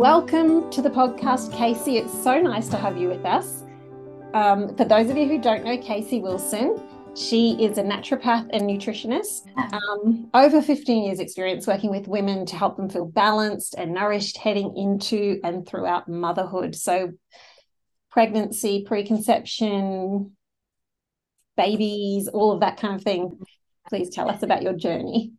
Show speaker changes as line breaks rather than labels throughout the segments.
Welcome to the podcast, Kasey. It's so nice to have you with us. Um, for those of you who don't know Kasey Willson, she is a naturopath and nutritionist. Um, over 15 years' experience working with women to help them feel balanced and nourished heading into and throughout motherhood. So, pregnancy, preconception, babies, all of that kind of thing. Please tell us about your journey.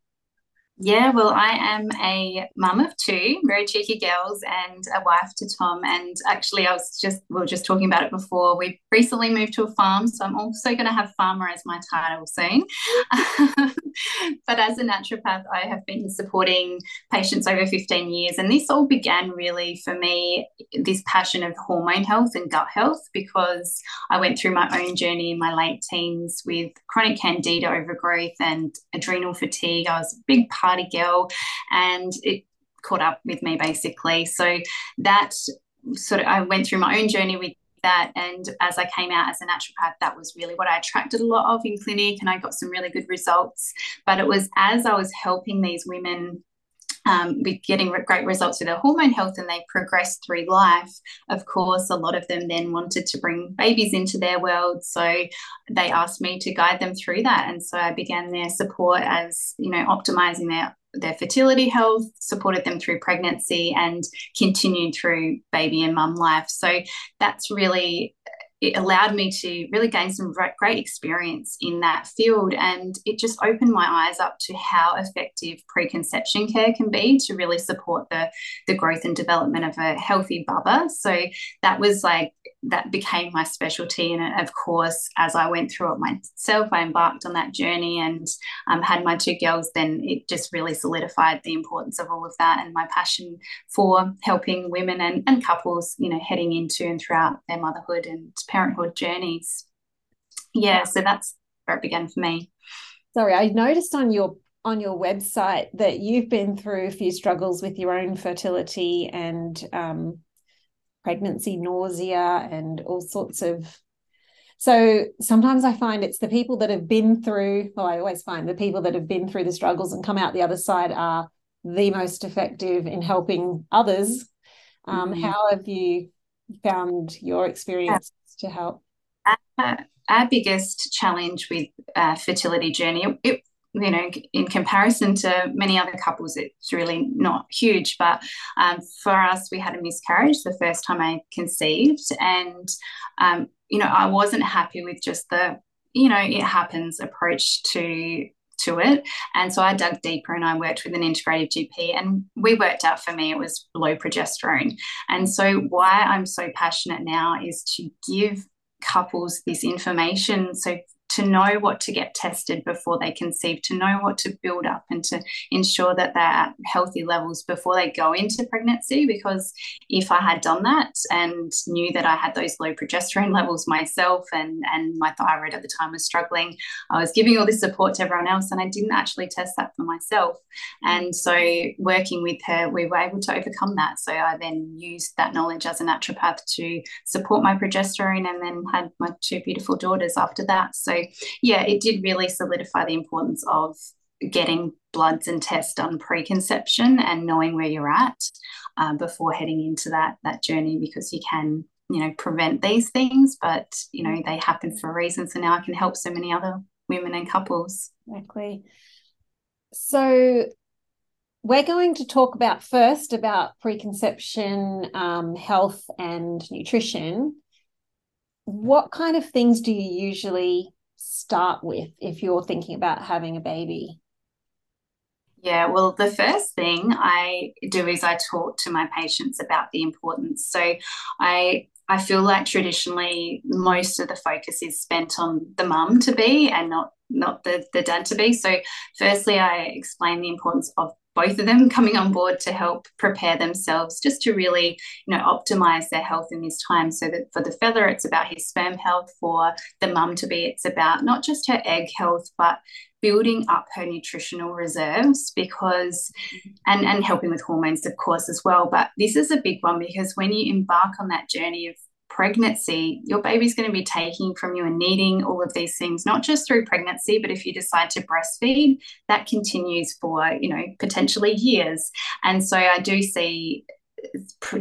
Yeah, well, I am a mum of two very cheeky girls and a wife to Tom. And actually, I was just, we were just talking about it before. We've recently moved to a farm, so I'm also going to have farmer as my title soon. but as a naturopath, I have been supporting patients over 15 years. And this all began really for me, this passion of hormone health and gut health, because I went through my own journey in my late teens with chronic candida overgrowth and adrenal fatigue. I was a big party girl, and it caught up with me basically. So that sort of I went through my own journey with that and as I came out as a naturopath that was really what I attracted a lot of in clinic and I got some really good results but it was as I was helping these women um, with getting great results with their hormone health and they progressed through life. Of course, a lot of them then wanted to bring babies into their world. So they asked me to guide them through that. And so I began their support as, you know, optimizing their their fertility health, supported them through pregnancy, and continued through baby and mum life. So that's really it allowed me to really gain some great experience in that field. And it just opened my eyes up to how effective preconception care can be to really support the, the growth and development of a healthy bubba. So that was like, that became my specialty. And of course, as I went through it myself, I embarked on that journey and um, had my two girls, then it just really solidified the importance of all of that and my passion for helping women and, and couples, you know, heading into and throughout their motherhood and parenthood journeys. Yeah, so that's where it began for me.
Sorry, I noticed on your on your website that you've been through a few struggles with your own fertility and um, pregnancy nausea and all sorts of so sometimes I find it's the people that have been through, well, I always find the people that have been through the struggles and come out the other side are the most effective in helping others. Um, mm-hmm. How have you found your experience to help?
Uh, our biggest challenge with uh, fertility journey, it, you know, in comparison to many other couples, it's really not huge. But um, for us, we had a miscarriage the first time I conceived, and um, you know, I wasn't happy with just the, you know, it happens approach to to it. And so I dug deeper and I worked with an integrative GP and we worked out for me it was low progesterone. And so why I'm so passionate now is to give couples this information so to know what to get tested before they conceive, to know what to build up and to ensure that they're at healthy levels before they go into pregnancy. Because if I had done that and knew that I had those low progesterone levels myself and, and my thyroid at the time was struggling, I was giving all this support to everyone else and I didn't actually test that for myself. And so working with her, we were able to overcome that. So I then used that knowledge as a naturopath to support my progesterone and then had my two beautiful daughters after that. So yeah, it did really solidify the importance of getting bloods and tests done preconception and knowing where you're at uh, before heading into that that journey because you can you know prevent these things but you know they happen for a reason. So now i can help so many other women and couples.
Exactly. So we're going to talk about first about preconception um, health and nutrition. What kind of things do you usually start with if you're thinking about having a baby?
Yeah, well, the first thing I do is I talk to my patients about the importance. So I I feel like traditionally most of the focus is spent on the mum to be and not not the, the dad to be. So firstly I explain the importance of both of them coming on board to help prepare themselves just to really you know optimize their health in this time so that for the feather it's about his sperm health for the mum to be it's about not just her egg health but building up her nutritional reserves because mm-hmm. and and helping with hormones of course as well. But this is a big one because when you embark on that journey of pregnancy, your baby's going to be taking from you and needing all of these things, not just through pregnancy, but if you decide to breastfeed, that continues for, you know, potentially years. And so I do see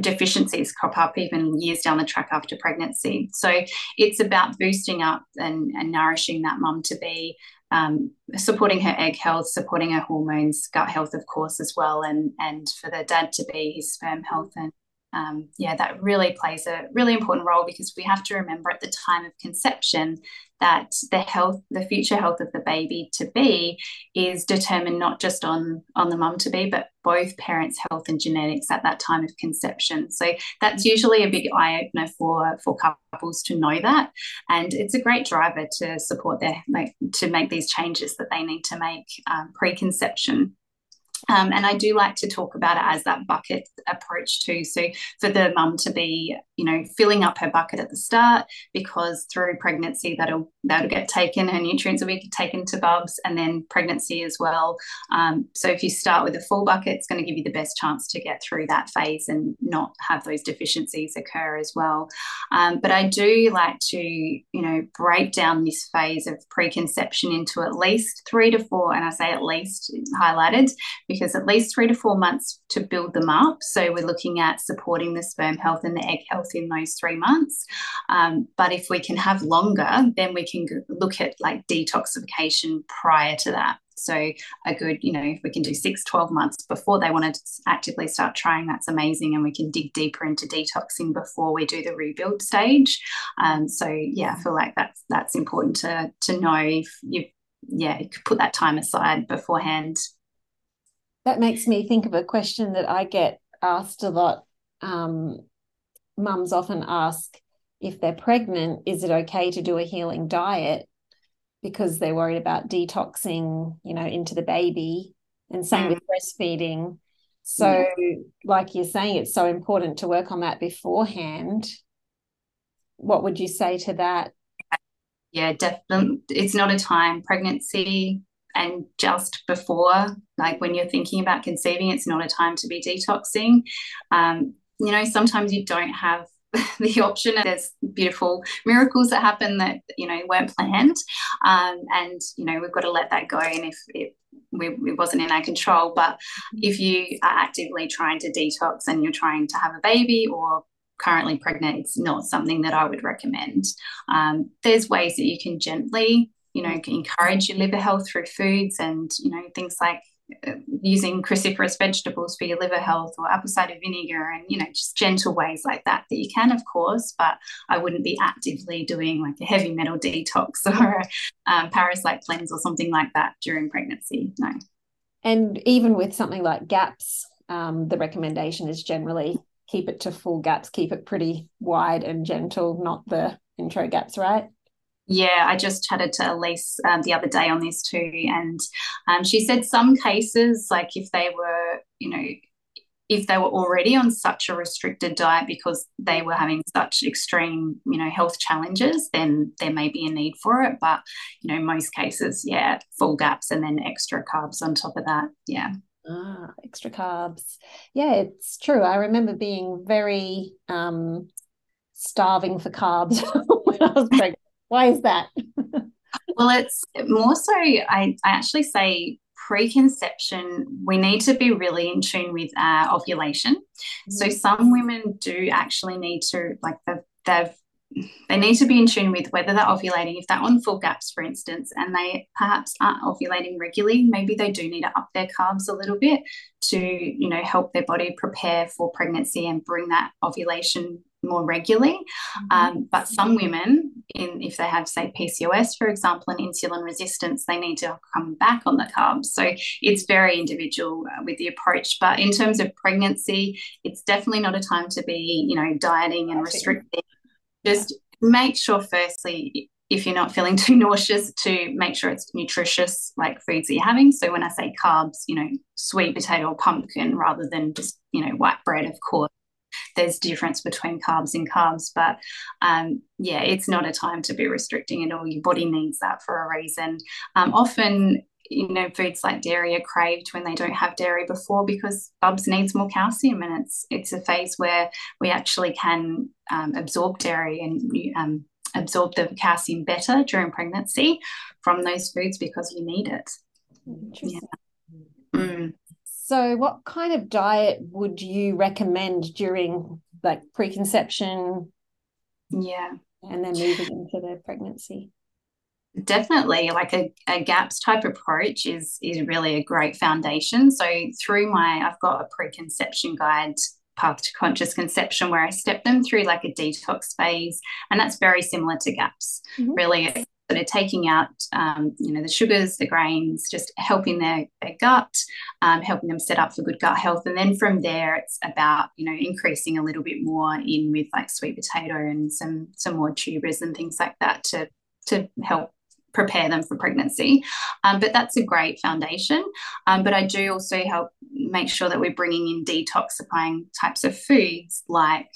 deficiencies crop up even years down the track after pregnancy. So it's about boosting up and, and nourishing that mum to be um, supporting her egg health, supporting her hormones, gut health, of course, as well, and and for the dad to be his sperm health and um, yeah, that really plays a really important role because we have to remember at the time of conception that the health, the future health of the baby to be is determined not just on on the mum to be, but both parents' health and genetics at that time of conception. So that's usually a big eye opener for for couples to know that, and it's a great driver to support their like to make these changes that they need to make um, pre-conception. Um, and I do like to talk about it as that bucket approach too. So for the mum to be, you know, filling up her bucket at the start, because through pregnancy that'll that'll get taken, her nutrients will be taken to bubs, and then pregnancy as well. Um, so if you start with a full bucket, it's going to give you the best chance to get through that phase and not have those deficiencies occur as well. Um, but I do like to, you know, break down this phase of preconception into at least three to four, and I say at least highlighted because at least three to four months to build them up. So we're looking at supporting the sperm health and the egg health in those three months. Um, but if we can have longer, then we can look at like detoxification prior to that. So a good, you know, if we can do six, 12 months before they want to actively start trying, that's amazing. And we can dig deeper into detoxing before we do the rebuild stage. Um, so yeah, I feel like that's that's important to to know if you yeah, you could put that time aside beforehand
that makes me think of a question that I get asked a lot. Um, mums often ask if they're pregnant, is it okay to do a healing diet? Because they're worried about detoxing, you know, into the baby, and same mm. with breastfeeding. So, yeah. like you're saying, it's so important to work on that beforehand. What would you say to that?
Yeah, definitely. It's not a time. Pregnancy, and just before, like when you're thinking about conceiving, it's not a time to be detoxing. Um, you know, sometimes you don't have the option. There's beautiful miracles that happen that you know weren't planned, um, and you know we've got to let that go. And if it, we, it wasn't in our control, but if you are actively trying to detox and you're trying to have a baby or currently pregnant, it's not something that I would recommend. Um, there's ways that you can gently you know, encourage your liver health through foods and, you know, things like uh, using cruciferous vegetables for your liver health or apple cider vinegar and you know just gentle ways like that that you can of course but i wouldn't be actively doing like a heavy metal detox or a um, parasite cleanse or something like that during pregnancy no.
And even with something like GAPS um, the recommendation is generally keep it to full GAPS keep it pretty wide and gentle not the intro GAPS right
yeah, I just chatted to Elise um, the other day on this too, and um, she said some cases, like if they were, you know, if they were already on such a restricted diet because they were having such extreme, you know, health challenges, then there may be a need for it. But you know, most cases, yeah, full GAPS and then extra carbs on top of that. Yeah.
Ah, extra carbs. Yeah, it's true. I remember being very um, starving for carbs when I was pregnant. Why is that?
well, it's more so, I, I actually say preconception, we need to be really in tune with uh, ovulation. Mm-hmm. So some women do actually need to, like, they've, they've they need to be in tune with whether they're ovulating. If they're on full GAPS, for instance, and they perhaps aren't ovulating regularly, maybe they do need to up their carbs a little bit to, you know, help their body prepare for pregnancy and bring that ovulation more regularly. Mm-hmm. Um, but some women, in if they have say PCOS, for example, and insulin resistance, they need to come back on the carbs. So it's very individual uh, with the approach. But in terms of pregnancy, it's definitely not a time to be, you know, dieting and restricting. Just make sure, firstly, if you're not feeling too nauseous, to make sure it's nutritious, like foods that you're having. So when I say carbs, you know, sweet potato or pumpkin rather than just, you know, white bread, of course there's difference between carbs and carbs but um, yeah it's not a time to be restricting at all. Your body needs that for a reason. Um, often you know foods like dairy are craved when they don't have dairy before because bubs needs more calcium and it's it's a phase where we actually can um, absorb dairy and um, absorb the calcium better during pregnancy from those foods because you need it.
Yeah. Mm So, what kind of diet would you recommend during like preconception?
Yeah.
And then moving into the pregnancy?
Definitely, like a, a GAPS type approach is is really a great foundation. So through my, I've got a preconception guide path to conscious conception where I step them through like a detox phase, and that's very similar to GAPS. Mm-hmm. Really, sort of taking out, um, you know, the sugars, the grains, just helping their, their gut, um, helping them set up for good gut health. And then from there, it's about, you know, increasing a little bit more in with like sweet potato and some some more tubers and things like that to to help prepare them for pregnancy. Um, but that's a great foundation. Um, but I do also help make sure that we're bringing in detoxifying types of foods like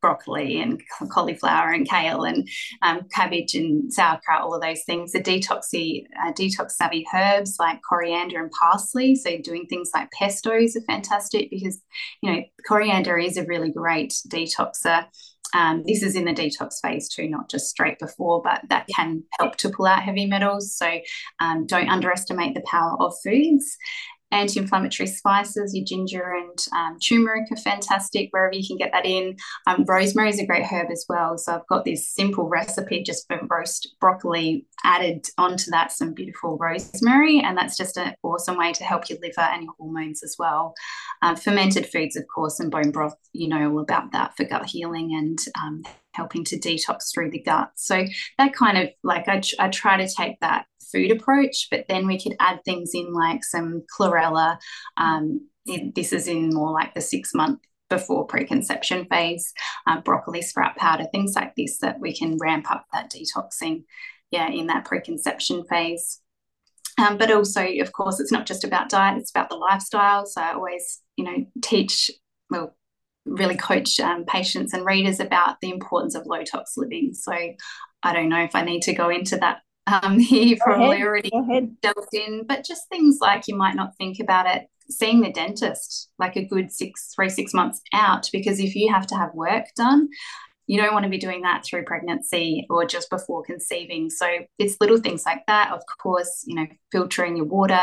broccoli and cauliflower and kale and um, cabbage and sauerkraut, all of those things. The detoxy, uh, detox savvy herbs like coriander and parsley. So doing things like pestos are fantastic because you know coriander is a really great detoxer. Um, this is in the detox phase too, not just straight before, but that can help to pull out heavy metals. So um, don't underestimate the power of foods anti-inflammatory spices, your ginger and um, turmeric are fantastic wherever you can get that in. Um, rosemary is a great herb as well. So I've got this simple recipe just for roast broccoli, added onto that some beautiful rosemary, and that's just an awesome way to help your liver and your hormones as well. Um, fermented foods, of course, and bone broth, you know all about that for gut healing and um, helping to detox through the gut. So that kind of like I, I try to take that food approach, but then we could add things in like some chlorella. Um, this is in more like the six month before preconception phase, uh, broccoli sprout powder, things like this that we can ramp up that detoxing, yeah, in that preconception phase. Um, but also, of course, it's not just about diet; it's about the lifestyle. So I always, you know, teach well really coach um, patients and readers about the importance of low tox living. So I don't know if I need to go into that um, here. probably already delved in, but just things like you might not think about it. Seeing the dentist like a good six, three, six months out, because if you have to have work done, you don't want to be doing that through pregnancy or just before conceiving. So it's little things like that. Of course, you know, filtering your water,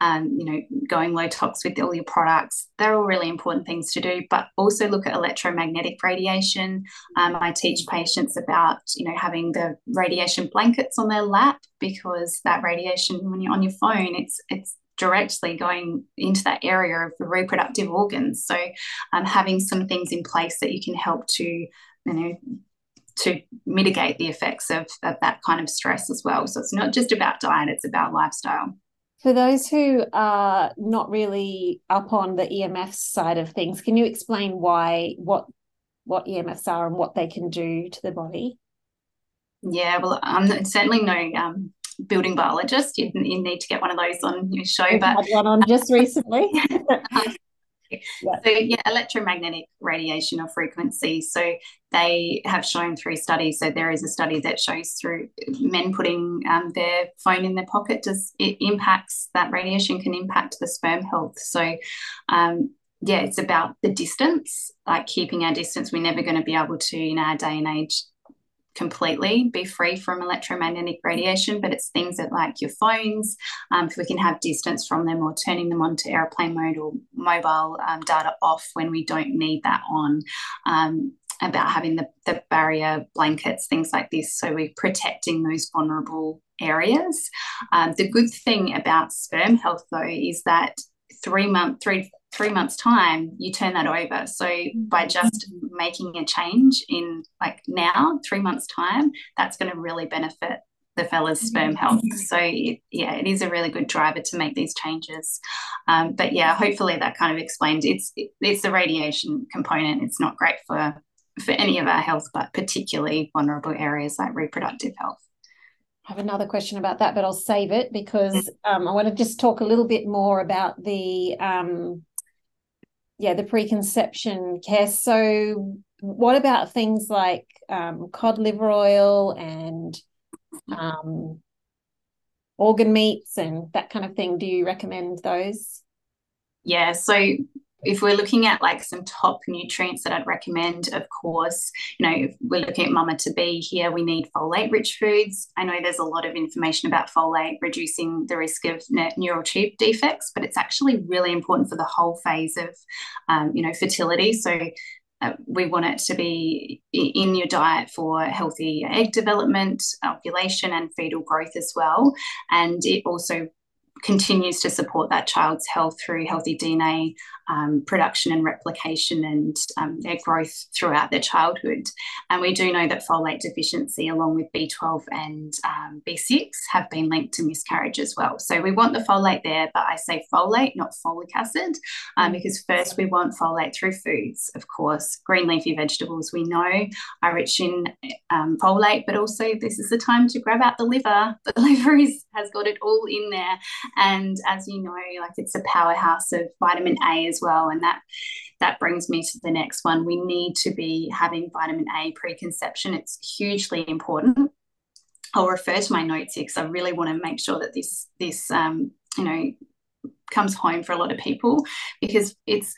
um, you know, going low tox with all your products. They're all really important things to do. But also look at electromagnetic radiation. Um, I teach patients about, you know, having the radiation blankets on their lap because that radiation, when you're on your phone, it's it's directly going into that area of the reproductive organs. So, um, having some things in place that you can help to you know to mitigate the effects of, of that kind of stress as well. So it's not just about diet, it's about lifestyle.
For those who are not really up on the EMF side of things, can you explain why what what EMFs are and what they can do to the body?
Yeah, well, I'm certainly no um, building biologist. You, you, need to get one of those on your show.
I've but had one on just recently.
yeah. So yeah, electromagnetic radiation or frequency. So they have shown through studies. So there is a study that shows through men putting um, their phone in their pocket does it impacts that radiation can impact the sperm health. So um, yeah, it's about the distance, like keeping our distance. We're never going to be able to in our day and age completely be free from electromagnetic radiation, but it's things that like your phones, um, if we can have distance from them or turning them on to airplane mode or mobile um, data off when we don't need that on. Um, about having the, the barrier blankets, things like this. So we're protecting those vulnerable areas. Um, the good thing about sperm health, though, is that three month three three months time you turn that over. So by mm-hmm. just making a change in like now three months time that's going to really benefit the fella's sperm health. So it, yeah it is a really good driver to make these changes. Um, but yeah hopefully that kind of explains it's it, it's the radiation component. It's not great for for any of our health but particularly vulnerable areas like reproductive health.
I have another question about that, but I'll save it because um, I want to just talk a little bit more about the um, yeah the preconception care. So, what about things like um, cod liver oil and um, organ meats and that kind of thing? Do you recommend those?
Yeah, so if we're looking at like some top nutrients that I'd recommend, of course, you know, we're looking at mama to be here, we need folate rich foods. I know there's a lot of information about folate reducing the risk of neural tube defects, but it's actually really important for the whole phase of, um, you know, fertility. So uh, we want it to be in your diet for healthy egg development, ovulation, and fetal growth as well. And it also continues to support that child's health through healthy DNA um, production and replication and um, their growth throughout their childhood. And we do know that folate deficiency, along with B12 and um, B6, have been linked to miscarriage as well. So we want the folate there, but I say folate, not folic acid, um, because first we want folate through foods, of course. Green leafy vegetables we know are rich in um, folate, but also this is the time to grab out the liver. The liver is, has got it all in there. And as you know, like it's a powerhouse of vitamin A as well. And that that brings me to the next one. We need to be having vitamin A preconception. It's hugely important. I'll refer to my notes here because I really want to make sure that this this um, you know comes home for a lot of people because it's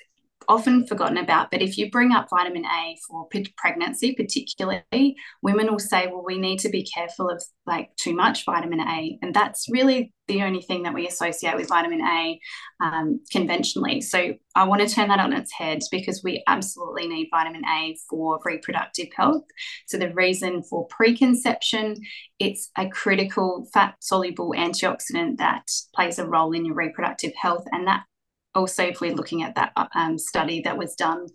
often forgotten about. But if you bring up vitamin A for pregnancy, particularly, women will say, well, we need to be careful of like too much vitamin A. And that's really the only thing that we associate with vitamin A um, conventionally. So I want to turn that on its head because we absolutely need vitamin A for reproductive health. So the reason for preconception, it's a critical fat soluble antioxidant that plays a role in your reproductive health, and that also if we're looking at that um, study that was done,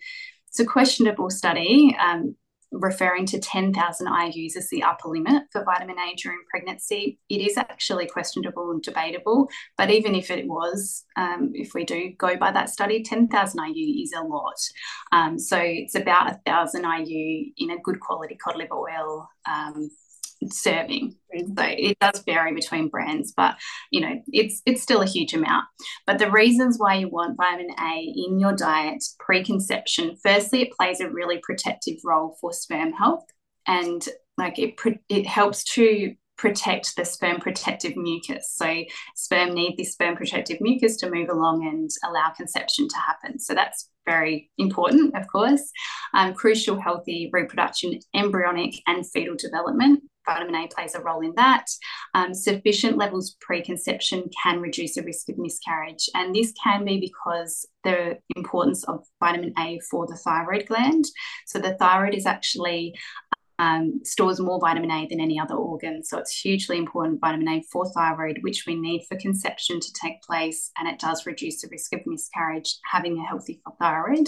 it's a questionable study um, referring to 10,000 IUs as the upper limit for vitamin A during pregnancy. It is actually questionable and debatable, but even if it was, um, if we do go by that study, 10,000 IU is a lot. Um, so it's about a thousand IU in a good quality cod liver oil um, serving. So it does vary between brands, but you know, it's it's still a huge amount. But the reasons why you want vitamin A in your diet preconception, firstly, it plays a really protective role for sperm health. And like it it helps to protect the sperm protective mucus. So sperm need this sperm protective mucus to move along and allow conception to happen. So that's very important, of course. Um, crucial healthy reproduction, embryonic and fetal development. Vitamin A plays a role in that. Um, sufficient levels preconception can reduce the risk of miscarriage. And this can be because the importance of vitamin A for the thyroid gland. So the thyroid is actually um, stores more vitamin A than any other organ. So it's hugely important vitamin A for thyroid, which we need for conception to take place. And it does reduce the risk of miscarriage having a healthy thyroid.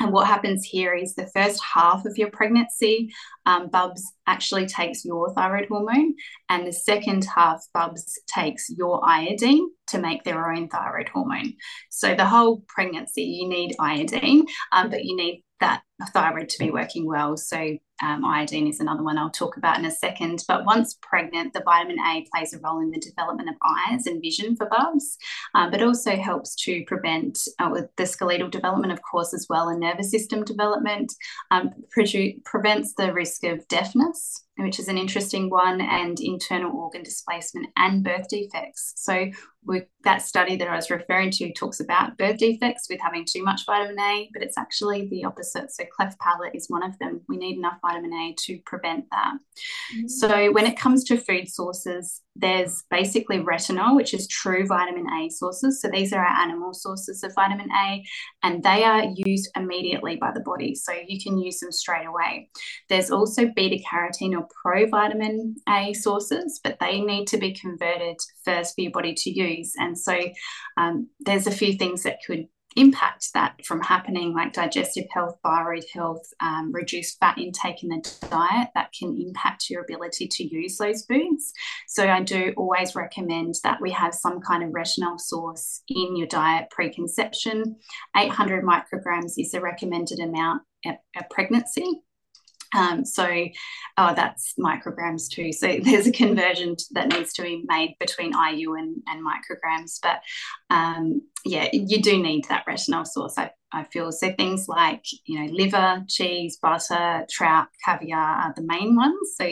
And what happens here is the first half of your pregnancy, um, Bubs actually takes your thyroid hormone, and the second half, Bubs takes your iodine to make their own thyroid hormone. So the whole pregnancy, you need iodine, um, but you need that thyroid to be working well. So um, iodine is another one I'll talk about in a second. But once pregnant, the vitamin A plays a role in the development of eyes and vision for bubs, um, but also helps to prevent uh, with the skeletal development, of course, as well, and nervous system development, um, pre- prevents the risk of deafness which is an interesting one, and internal organ displacement and birth defects. So, with that study that I was referring to talks about birth defects with having too much vitamin A, but it's actually the opposite. So, cleft palate is one of them. We need enough vitamin A to prevent that. Mm-hmm. So, when it comes to food sources, there's basically retinol, which is true vitamin A sources. So these are our animal sources of vitamin A, and they are used immediately by the body. So you can use them straight away. There's also beta carotene or provitamin A sources, but they need to be converted first for your body to use. And so um, there's a few things that could impact that from happening, like digestive health, thyroid health, um, reduced fat intake in the diet, that can impact your ability to use those foods. So I do always recommend that we have some kind of retinol source in your diet preconception. 800 micrograms is the recommended amount at, at pregnancy. Um, so, oh, that's micrograms too. So there's a conversion that needs to be made between IU and, and micrograms. But um, yeah, you do need that retinol source, I, I feel. So things like, you know, liver, cheese, butter, trout, caviar are the main ones. So,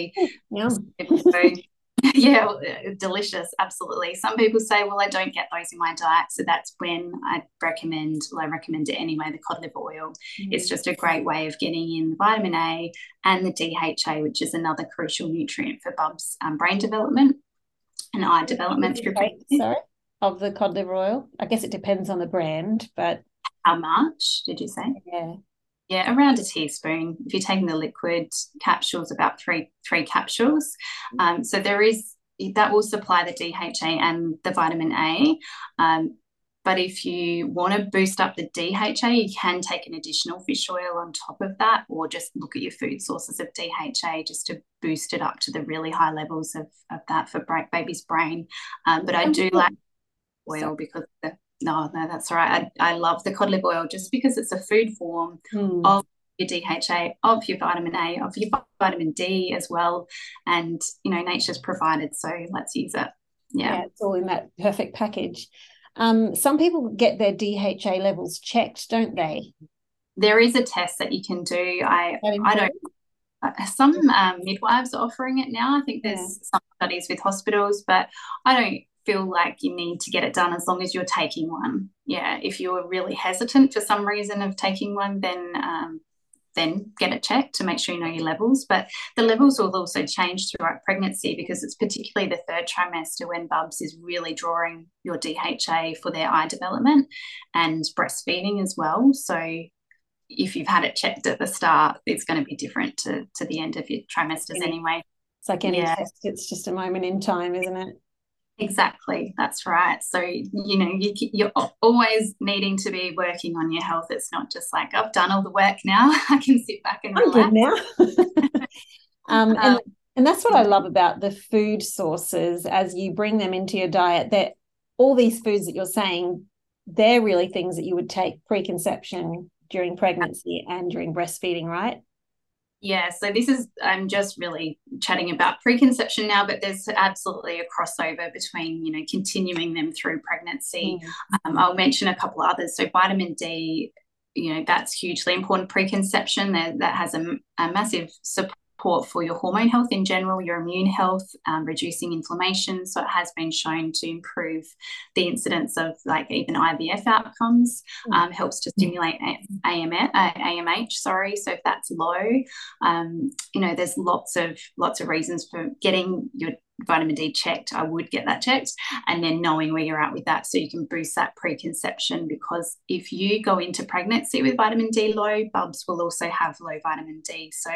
yeah.
so yeah, delicious. Absolutely. Some people say, well, I don't get those in my diet. So that's when I recommend, well, I recommend it anyway, the cod liver oil. Mm. It's just a great way of getting in the vitamin A and the DHA, which is another crucial nutrient for Bub's um, brain development and eye development through
sorry, of the cod liver oil. I guess it depends on the brand, but
how much did you say?
Yeah.
Yeah, around a teaspoon. If you're taking the liquid capsules, about three three capsules. Um, so there is that will supply the DHA and the vitamin A. Um, but if you want to boost up the DHA, you can take an additional fish oil on top of that, or just look at your food sources of DHA just to boost it up to the really high levels of, of that for baby's brain. Um, but I do like oil because the no, no, that's all right. I, I love the cod liver oil just because it's a food form mm. of your DHA, of your vitamin A, of your vitamin D as well. And, you know, nature's provided, so let's use it. Yeah. yeah
it's all in that perfect package. Um, some people get their DHA levels checked, don't they?
There is a test that you can do. I I don't uh, some um, midwives are offering it now. I think there's yeah. some studies with hospitals, but I don't feel like you need to get it done as long as you're taking one. Yeah, if you're really hesitant for some reason of taking one, then um, then get it checked to make sure you know your levels. But the levels will also change throughout pregnancy because it's particularly the third trimester when Bubs is really drawing your DHA for their eye development and breastfeeding as well. So if you've had it checked at the start, it's going to be different to, to the end of your trimesters anyway.
It's like any yeah. test, it's just a moment in time, isn't it?
Exactly, that's right. So you know you, you're always needing to be working on your health. It's not just like I've done all the work now. I can sit back and relax.
I'm good now. um, and um, and that's what I love about the food sources as you bring them into your diet. That all these foods that you're saying, they're really things that you would take preconception, during pregnancy, and during breastfeeding, right?
Yeah, so this is, I'm just really chatting about preconception now, but there's absolutely a crossover between, you know, continuing them through pregnancy. Mm. Um, I'll mention a couple others. So, vitamin D, you know, that's hugely important. Preconception, that, that has a, a massive support support for your hormone health in general, your immune health, um, reducing inflammation. So it has been shown to improve the incidence of like even IVF outcomes. Hmm. Um, helps to stimulate AMH, uh, AMH. Sorry, so if that's low, um, you know, there's lots of lots of reasons for getting your vitamin D checked, I would get that checked. And then knowing where you're at with that so you can boost that preconception. Because if you go into pregnancy with vitamin D low, bubs will also have low vitamin D. So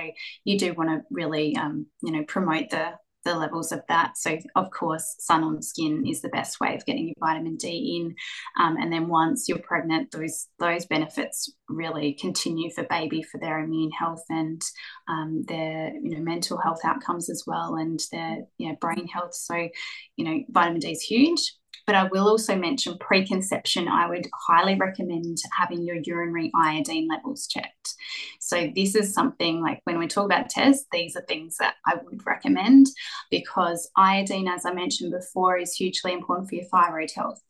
you do want to really, um, you know, promote the the levels of that. So, of course, sun on skin is the best way of getting your vitamin D in. Um, and then once you're pregnant, those those benefits really continue for baby for their immune health and um, their you know mental health outcomes as well, and their you know brain health. So, you know, vitamin D is huge. But I will also mention preconception. I would highly recommend having your urinary iodine levels checked. So, this is something like when we talk about tests, these are things that I would recommend because iodine, as I mentioned before, is hugely important for your thyroid health.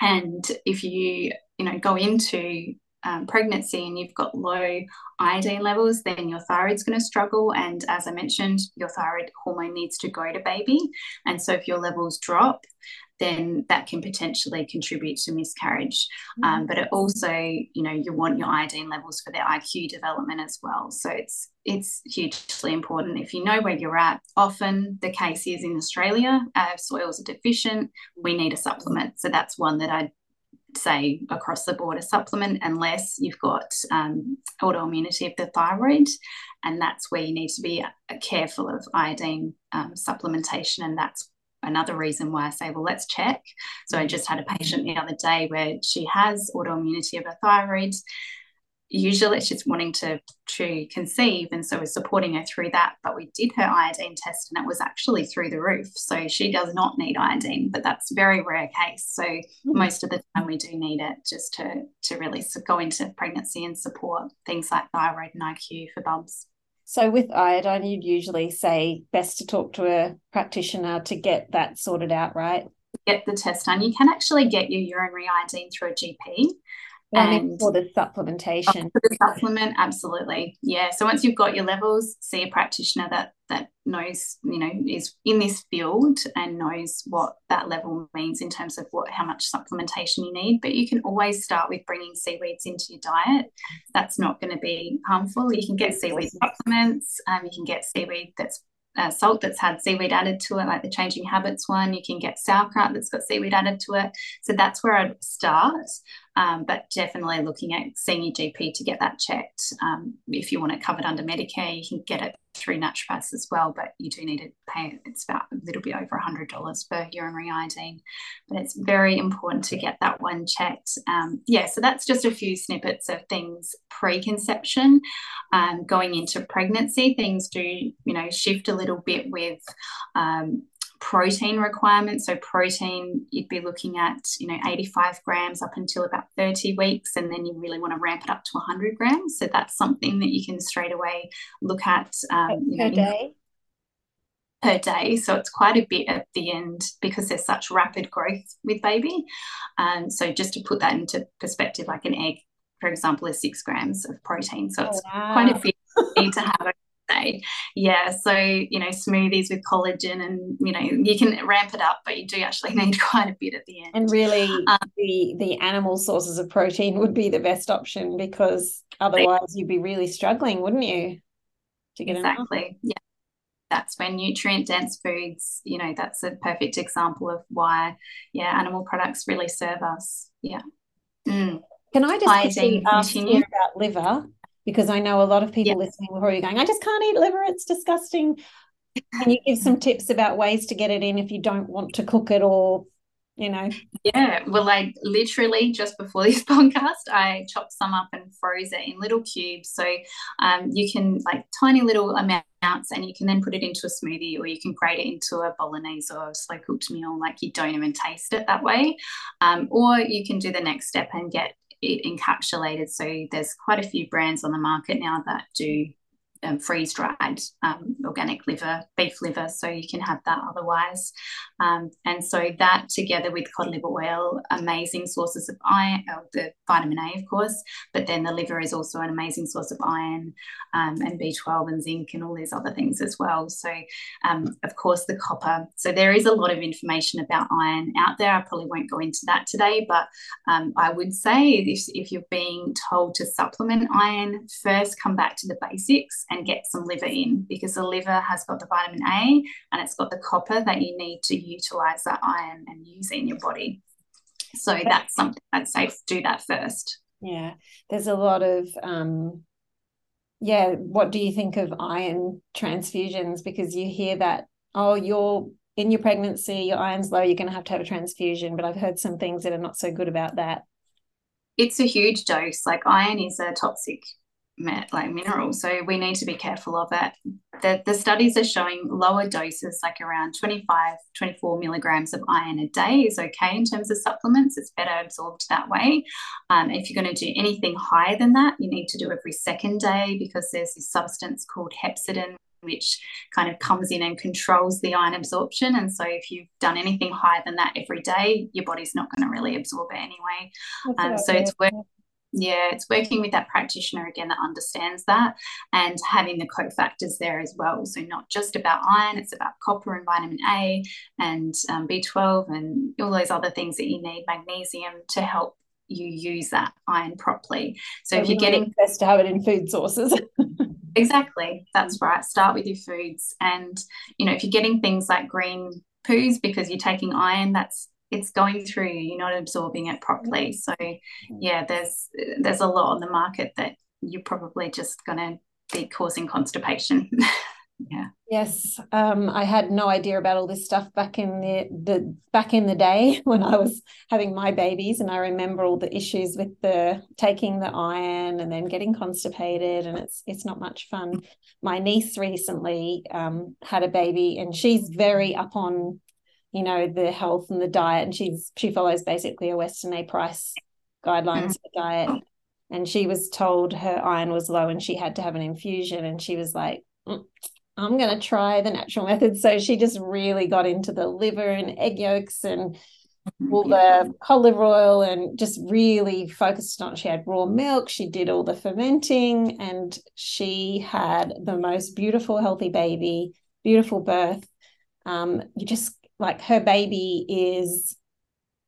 And if you, you know, go into um, pregnancy and you've got low iodine levels, then your thyroid's going to struggle. And as I mentioned, your thyroid hormone needs to go to baby. And so if your levels drop, then that can potentially contribute to miscarriage. Mm-hmm. Um, but it also, you know, you want your iodine levels for their IQ development as well. So it's it's hugely important. If you know where you're at, often the case is in Australia, uh, soils are deficient, we need a supplement. So that's one that I say across the board a supplement unless you've got um, autoimmunity of the thyroid and that's where you need to be careful of iodine um, supplementation and that's another reason why I say, well, let's check. So I just had a patient the other day where she has autoimmunity of her thyroid. Usually she's wanting to, to conceive, and so we're supporting her through that. But we did her iodine test, and it was actually through the roof. So she does not need iodine, but that's a very rare case. So mm-hmm. most of the time we do need it just to to really go into pregnancy and support things like thyroid and IQ for bubs.
So with iodine, you'd usually say best to talk to a practitioner to get that sorted out, right?
Get the test done. You can actually get your urinary iodine through a GP.
Mean, for the supplementation.
For the supplement, absolutely. Yeah. So once you've got your levels, see a practitioner that that knows, you know, is in this field and knows what that level means in terms of what how much supplementation you need. But you can always start with bringing seaweeds into your diet. That's not going to be harmful. You can get seaweed supplements. Um, you can get seaweed that's uh, salt that's had seaweed added to it, like the Changing Habits one. You can get sauerkraut that's got seaweed added to it. So that's where I'd start. Um, but definitely looking at seeing your GP to get that checked. Um, if you want it covered under Medicare, you can get it through naturopaths as well, but you do need to pay. It's about a little bit over $100 for urinary iodine. But it's very important to get that one checked. Um, yeah, so that's just a few snippets of things preconception. Um, going into pregnancy, things do, you know, shift a little bit with um, protein requirements. So protein, you'd be looking at, you know, 85 grams up until about 30 weeks, and then you really want to ramp it up to 100 grams. So that's something that you can straight away look at. Um,
per know, day?
Per day. So it's quite a bit at the end because there's such rapid growth with baby. Um, so just to put that into perspective, like an egg, for example, is six grams of protein. So it's oh, wow. quite a bit to have say. Yeah, so you know, smoothies with collagen, and you know, you can ramp it up, but you do actually need quite a bit at the end.
And really, um, the the animal sources of protein would be the best option because otherwise, you'd be really struggling, wouldn't you?
To get exactly, enough? yeah. That's when nutrient dense foods, you know, that's a perfect example of why, yeah, animal products really serve us. Yeah.
Mm. Can I just ask you about liver? Because I know a lot of people yeah. listening were probably going, I just can't eat liver, it's disgusting. Can you give some tips about ways to get it in if you don't want to cook it or, you know?
Yeah, well, like literally just before this podcast, I chopped some up and froze it in little cubes. So um, you can like tiny little amounts and you can then put it into a smoothie or you can grate it into a bolognese or a slow cooked meal like you don't even taste it that way um, or you can do the next step and get it encapsulated. So there's quite a few brands on the market now that do um, freeze dried um, organic liver, beef liver, so you can have that otherwise. Um, and so that together with cod liver oil, amazing sources of iron, uh, the vitamin A, of course, but then the liver is also an amazing source of iron um, and B12 and zinc and all these other things as well. So, um, of course, the copper. So there is a lot of information about iron out there. I probably won't go into that today, but um, I would say if, if you're being told to supplement iron, first come back to the basics and get some liver in because the liver has got the vitamin A and it's got the copper that you need to utilize that iron and use in your body. So that's something I'd say do that first.
Yeah, there's a lot of um yeah, what do you think of iron transfusions because you hear that oh you're in your pregnancy your iron's low you're going to have to have a transfusion but I've heard some things that are not so good about that.
It's a huge dose like iron is a toxic like mineral. So we need to be careful of it. The, the studies are showing lower doses, like around 25, 24 milligrams of iron a day is okay in terms of supplements. It's better absorbed that way. Um, if you're going to do anything higher than that, you need to do every second day because there's this substance called hepcidin, which kind of comes in and controls the iron absorption. And so, if you've done anything higher than that every day, your body's not going to really absorb it anyway. Um, so, it's worth yeah, it's working with that practitioner again that understands that and having the cofactors there as well. So, not just about iron, it's about copper and vitamin A and um, B12 and all those other things that you need, magnesium to help you use that iron properly. So, so if you're getting
best to have it in food sources.
exactly, that's right. Start with your foods. And, you know, if you're getting things like green poos because you're taking iron, that's it's going through you you're not absorbing it properly. So yeah there's there's a lot on the market that you're probably just going to be causing constipation. Yeah.
Yes um, i had no idea about all this stuff back in the, the back in the day when i was having my babies and i remember all the issues with the taking the iron and then getting constipated and it's it's not much fun. My niece recently um, had a baby and she's very up on you know the health and the diet and she's she follows basically a Weston A. Price guidelines mm. for diet. And she was told her iron was low and she had to have an infusion and she was like mm, i'm going to try the natural method. So she just really got into the liver and egg yolks and all the cod liver oil and just really focused on she had raw milk she did all the fermenting and she had the most beautiful healthy baby beautiful birth. Um, you just like her baby is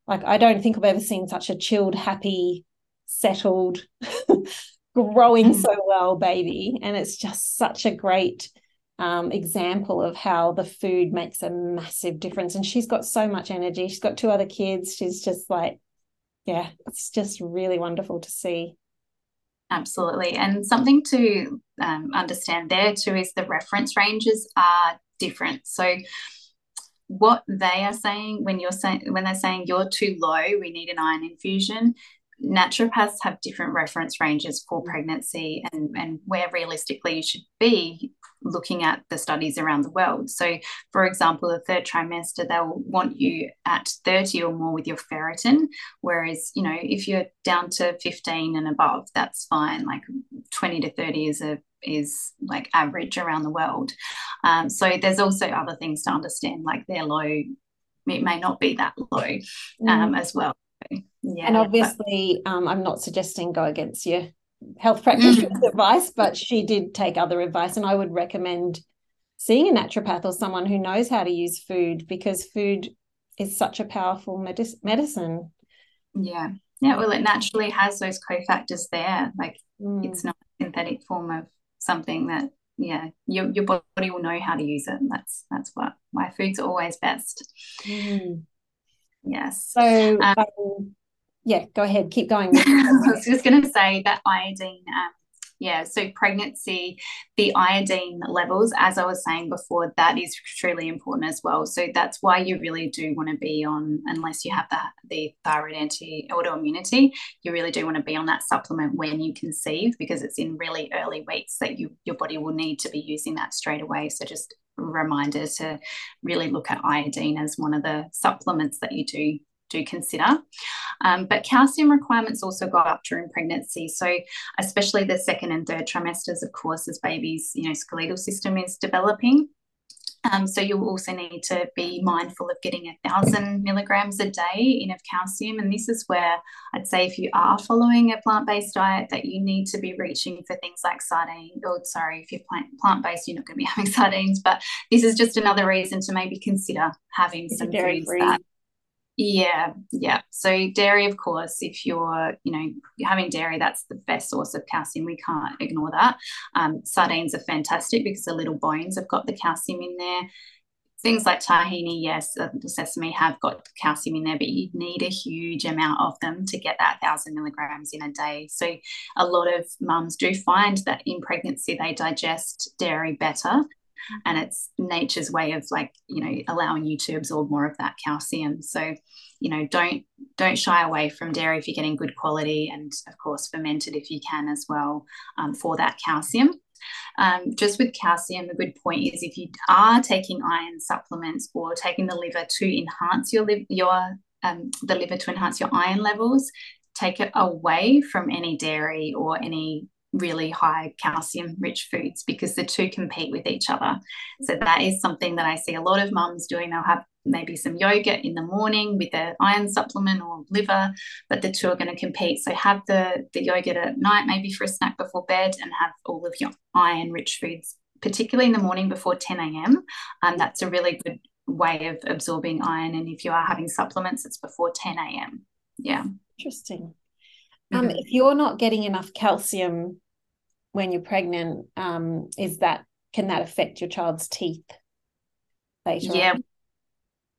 like i don't think i've ever seen such a chilled happy settled growing mm. so well baby and it's just such a great um, example of how the food makes a massive difference. And she's got so much energy. She's got two other kids. She's just like, yeah, it's just really wonderful to see.
Absolutely. And something to um, understand there too is the reference ranges are different. So, what they are saying when you're saying when they're saying you're too low, we need an iron infusion. Naturopaths have different reference ranges for mm. pregnancy and, and where realistically you should be looking at the studies around the world. So, for example, the third trimester, they'll want you at 30 or more with your ferritin. Whereas, you know, if you're down to 15 and above, that's fine. Like 20 to 30 is a is like average around the world. Um, so there's also other things to understand, like they're low, it may not be that low um, mm. as well.
Yeah, and obviously, but, um, I'm not suggesting go against your health practitioner's mm. advice, but she did take other advice. And I would recommend seeing a naturopath or someone who knows how to use food because food is such a powerful medic- medicine.
Yeah. Yeah. Well, it naturally has those cofactors there. Like mm. it's not a synthetic form of something that, yeah, your, your body will know how to use it. That's, that's what, why food's always best.
Mm.
Yes.
So, um, um, yeah, go ahead, keep going.
I was just going to say that iodine. Um, yeah, so pregnancy, the iodine levels, as I was saying before, that is truly important as well. So that's why you really do want to be on, unless you have the, the thyroid anti autoimmunity, you really do want to be on that supplement when you conceive because it's in really early weeks that you your body will need to be using that straight away. So just a reminder to really look at iodine as one of the supplements that you do do consider. Um, but calcium requirements also go up during pregnancy. So, especially the second and third trimesters, of course, as babies, you know, skeletal system is developing. Um, so you'll also need to be mindful of getting a thousand milligrams a day in of calcium. And this is where I'd say if you are following a plant-based diet, that you need to be reaching for things like sardines. Or sorry, if you're plant plant-based, you're not going to be having sardines. But this is just another reason to maybe consider having some foods that yeah, yeah. So dairy, of course, if you're, you know, having dairy, that's the best source of calcium. We can't ignore that. Um, sardines are fantastic because the little bones have got the calcium in there. Things like tahini, yes, uh, the sesame have got calcium in there, but you need a huge amount of them to get that thousand milligrams in a day. So a lot of mums do find that in pregnancy they digest dairy better and it's nature's way of like you know allowing you to absorb more of that calcium. So you know don't don't shy away from dairy if you're getting good quality and of course fermented if you can as well um, for that calcium. Um, just with calcium, a good point is if you are taking iron supplements or taking the liver to enhance your liver, your um, the liver to enhance your iron levels, take it away from any dairy or any really high calcium rich foods because the two compete with each other. So that is something that I see a lot of mums doing. They'll have maybe some yogurt in the morning with an iron supplement or liver, but the two are going to compete. So have the, the yogurt at night, maybe for a snack before bed, and have all of your iron rich foods, particularly in the morning before 10 a.m. And that's a really good way of absorbing iron. And if you are having supplements, it's before 10 a.m. Yeah.
Interesting. Um, mm-hmm. If you're not getting enough calcium when you're pregnant um, is that can that affect your child's teeth
later yeah. on?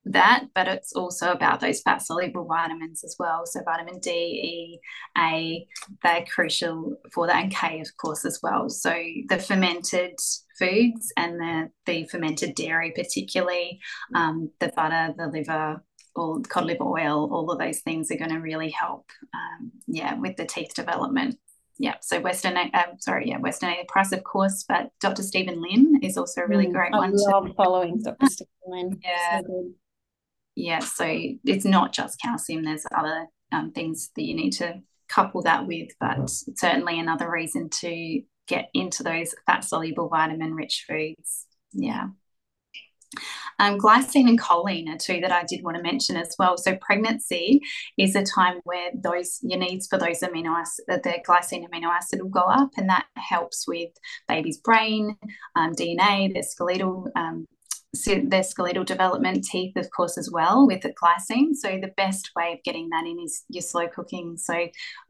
that but it's also about those fat soluble vitamins as well. So vitamin d e a they're crucial for that and k of course as well. So the fermented foods and the the fermented dairy particularly um, the butter the liver or cod liver oil all of those things are going to really help um, yeah with the teeth development yeah, so Weston, um, sorry, yeah, Weston A Price, of course, but Dr. Steven Lin is also a really mm, great
I
one.
I love to... following Dr. Steven Lin.
Yeah. So yeah, so it's not just calcium, there's other um, things that you need to couple that with, but certainly another reason to get into those fat soluble vitamin rich foods. Yeah. Um, glycine and choline are two that I did want to mention as well. So pregnancy is a time where those your needs for those amino acid, the glycine amino acid will go up, and that helps with baby's brain, um, DNA, their skeletal um, their skeletal development, teeth, of course, as well with the glycine. So the best way of getting that in is your slow cooking. So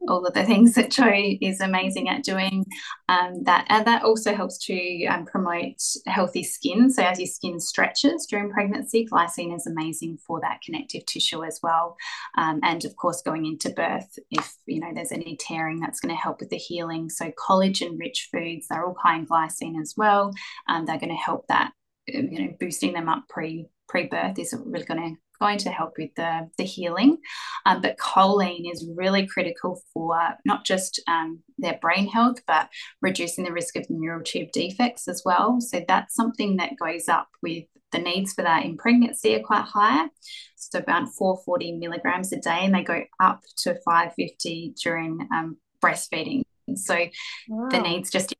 all of the things that Jo is amazing at doing, um, that and that also helps to um, promote healthy skin. So as your skin stretches during pregnancy, glycine is amazing for that connective tissue as well. Um, and of course, going into birth, if you know there's any tearing, that's going to help with the healing. So collagen-rich foods, they're all high in glycine as well. Um, they're going to help that you know boosting them up pre pre birth is really going to going to help with the, the healing. Um, but choline is really critical for not just um, their brain health, but reducing the risk of neural tube defects as well. So that's something that goes up with the needs for that in pregnancy are quite high. So about 440 milligrams a day, and they go up to 550 during um, breastfeeding. So wow. the needs just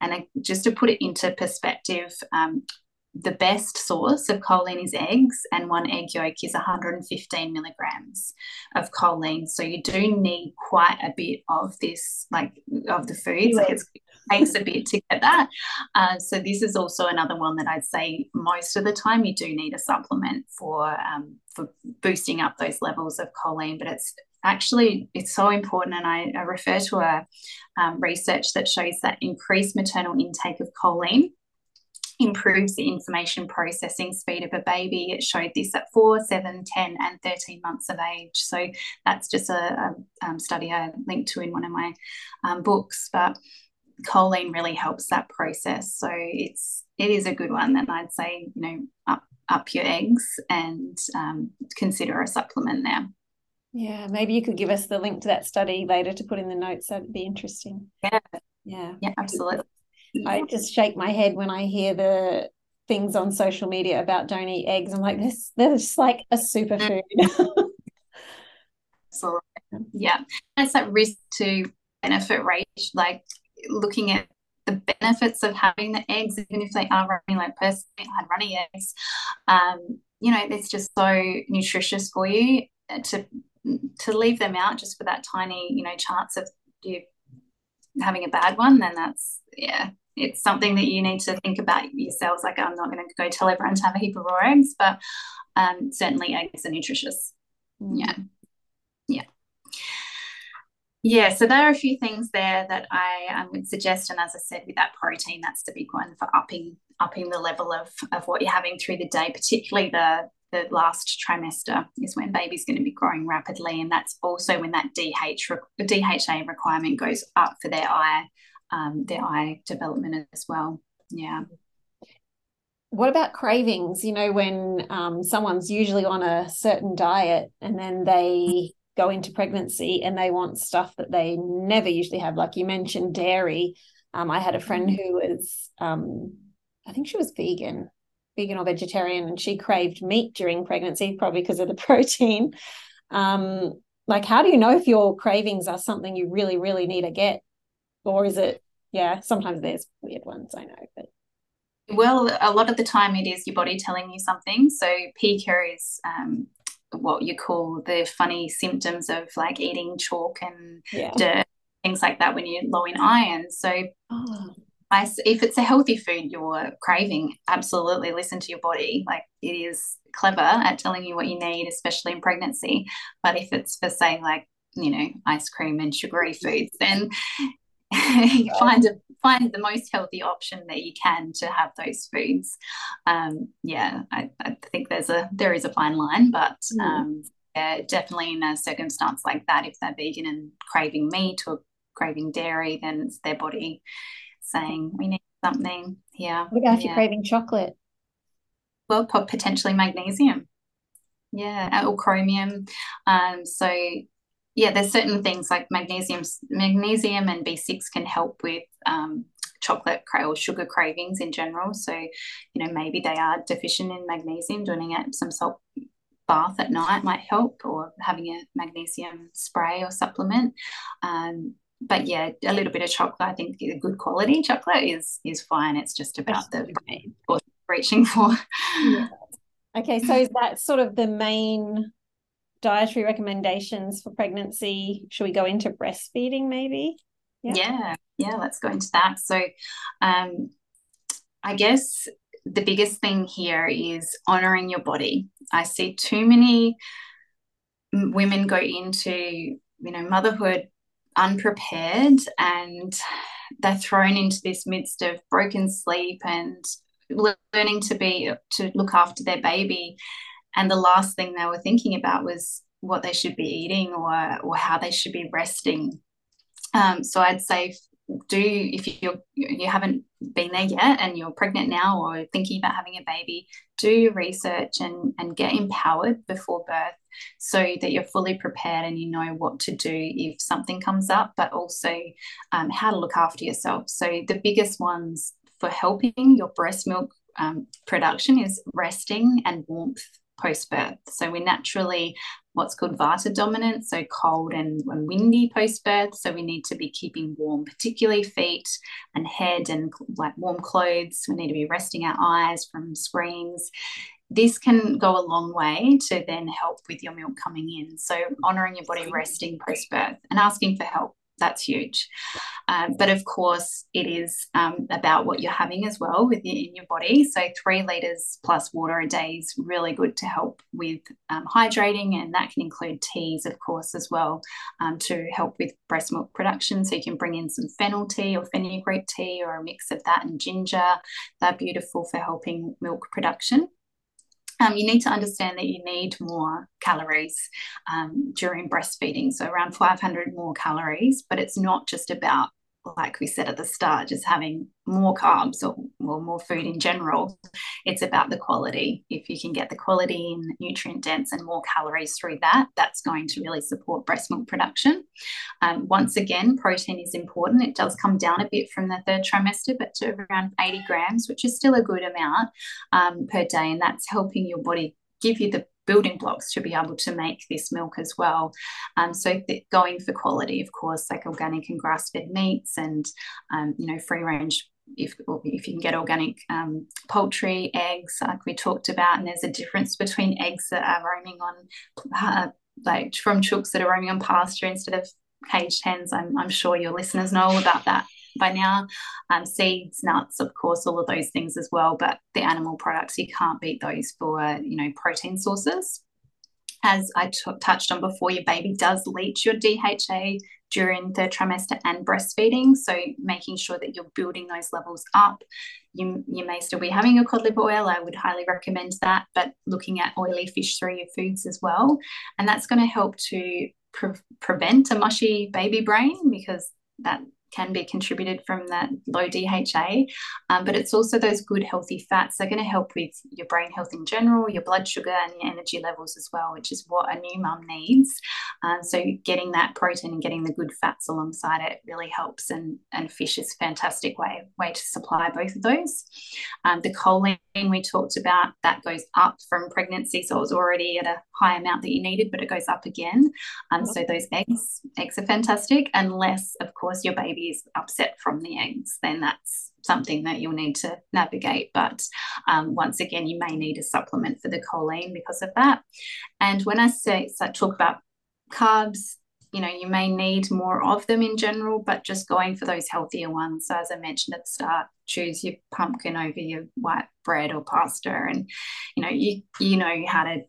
and just to put it into perspective, um, the best source of choline is eggs, and one egg yolk is 115 milligrams of choline. So you do need quite a bit of this, like of the food. Like it takes a bit to get that. Uh, so this is also another one that I'd say most of the time you do need a supplement for um, for boosting up those levels of choline. But it's actually it's so important, and I, I refer to a um, research that shows that increased maternal intake of choline improves the information processing speed of a baby. It showed this at 4, 7, 10, and 13 months of age. So that's just a, a um, study I linked to in one of my um, books. But choline really helps that process. So it's it is a good one that I'd say, you know, up up your eggs and um, consider a supplement there.
Yeah, maybe you could give us the link to that study later to put in the notes. That'd be interesting.
Yeah.
Yeah.
Yeah, absolutely.
I mm-hmm. just shake my head when I hear the things on social media about don't eat eggs. I'm like, this, they're just like a superfood. Mm-hmm.
so, yeah, it's that risk to benefit rate, like looking at the benefits of having the eggs, even if they are running like personally, I had runny eggs. Um, you know, it's just so nutritious for you uh, to to leave them out just for that tiny, you know, chance of you having a bad one, then that's yeah, it's something that you need to think about yourselves. Like, I'm not going to go tell everyone to have a heap of raw eggs, but um, certainly eggs are nutritious. Mm. Yeah. Yeah. Yeah, so there are a few things there that I um, would suggest, and as I said, with that protein, that's the big one for upping upping the level of of what you're having through the day, particularly the the last trimester is when baby's going to be growing rapidly, and that's also when that DH DHA requirement goes up for their eye um, their eye development as well. Yeah.
What about cravings? You know, when um, someone's usually on a certain diet and then they go into pregnancy and they want stuff that they never usually have, like you mentioned, dairy. Um, I had a friend mm-hmm. who was, um, I think she was vegan, vegan or vegetarian, and she craved meat during pregnancy, probably because of the protein. Um, like, how do you know if your cravings are something you really, really need to get or is it yeah sometimes there's weird ones i know but.
Well a lot of the time it is your body telling you something. So pica is um, what you call the funny symptoms of like eating chalk and yeah. dirt things like that when you're low in iron. So oh. I, if it's a healthy food you're craving absolutely listen to your body. Like it is clever at telling you what you need especially in pregnancy. But if it's for say like you know ice cream and sugary foods then you find a, find the most healthy option that you can to have those foods. Um, yeah, I, I, think there's a there is a fine line, but mm. um, yeah, definitely in a circumstance like that, if they're vegan and craving meat or craving dairy, then it's their body saying we need something. Yeah.
What about if
yeah.
you're craving chocolate?
Well, potentially magnesium. Yeah, or chromium. Um, so yeah, there's certain things like magnesium, magnesium and B6 can help with um, chocolate or sugar cravings in general. So, you know, maybe they are deficient in magnesium, doing it some salt bath at night might help, or having a magnesium spray or supplement. Um, but yeah, a little bit of chocolate, I think a good quality chocolate is is fine. It's just about the reaching for.
Yeah. Okay, so is that sort of the main dietary recommendations for pregnancy? Should we go into breastfeeding maybe?
Yeah, yeah, yeah let's go into that. So, um, I guess the biggest thing here is honoring your body. I see too many women go into you know motherhood unprepared and they're thrown into this midst of broken sleep and learning to be to look after their baby and the last thing they were thinking about was what they should be eating or or how they should be resting. Um, so i'd say do if you're you haven't been there yet and you're pregnant now or thinking about having a baby do your research and and get empowered before birth so that you're fully prepared and you know what to do if something comes up but also um, how to look after yourself. So the biggest ones for helping your breast milk um, production is resting and warmth post birth. So we're naturally what's called vata dominant, so cold and, and windy post birth. So we need to be keeping warm, particularly feet and head and like warm clothes. We need to be resting our eyes from screens. This can go a long way to then help with your milk coming in. So honoring your body resting post birth and asking for help that's huge. Um, but of course, it is um, about what you're having as well within in your body. So three liters plus water a day is really good to help with um, hydrating, and that can include teas, of course, as well um, to help with breast milk production. So you can bring in some fennel tea or fenugreek tea or a mix of that and ginger. They're beautiful for helping milk production um, you need to understand that you need more calories um, during breastfeeding, so around 500 more calories. But it's not just about like we said at the start, just having more carbs or, or, more food in general. It's about the quality. If you can get the quality in nutrient dense and more calories through that, that's going to really support breast milk production. Um, once again, protein is important. It does come down a bit from the third trimester, but to around 80 grams, which is still a good amount um, per day. And that's helping your body give you the building blocks to be able to make this milk as well. Um, so going for quality, of course, like organic and grass-fed meats and um, you know free range. If, if you can get organic um, poultry, eggs, like we talked about, and there's a difference between eggs that are roaming on, uh, like from chooks that are roaming on pasture instead of caged hens. I'm, I'm sure your listeners know all about that by now. Um, seeds, nuts, of course, all of those things as well. But the animal products, you can't beat those for, you know, protein sources. As I t- touched on before, your baby does leach your DHA during the trimester and breastfeeding. So making sure that you're building those levels up. You, you may still be having a cod liver oil. I would highly recommend that, but looking at oily fish through your foods as well. And that's going to help to pre- prevent a mushy baby brain because that can be contributed from that low DHA, um, but it's also those good healthy fats. They're going to help with your brain health in general, your blood sugar, and your energy levels as well, which is what a new mum needs. Um, so getting that protein and getting the good fats alongside it really helps, and and fish is a fantastic way way to supply both of those. Um, the choline we talked about that goes up from pregnancy, so it was already at a high amount that you needed, but it goes up again. Um, so those eggs eggs are fantastic, unless of course your baby is upset from the eggs, then that's something that you'll need to navigate. But um, once again, you may need a supplement for the choline because of that. And when I say so I talk about carbs, you know, you may need more of them in general, but just going for those healthier ones. So as I mentioned at the start, choose your pumpkin over your white bread or pasta, and you know, you you know how to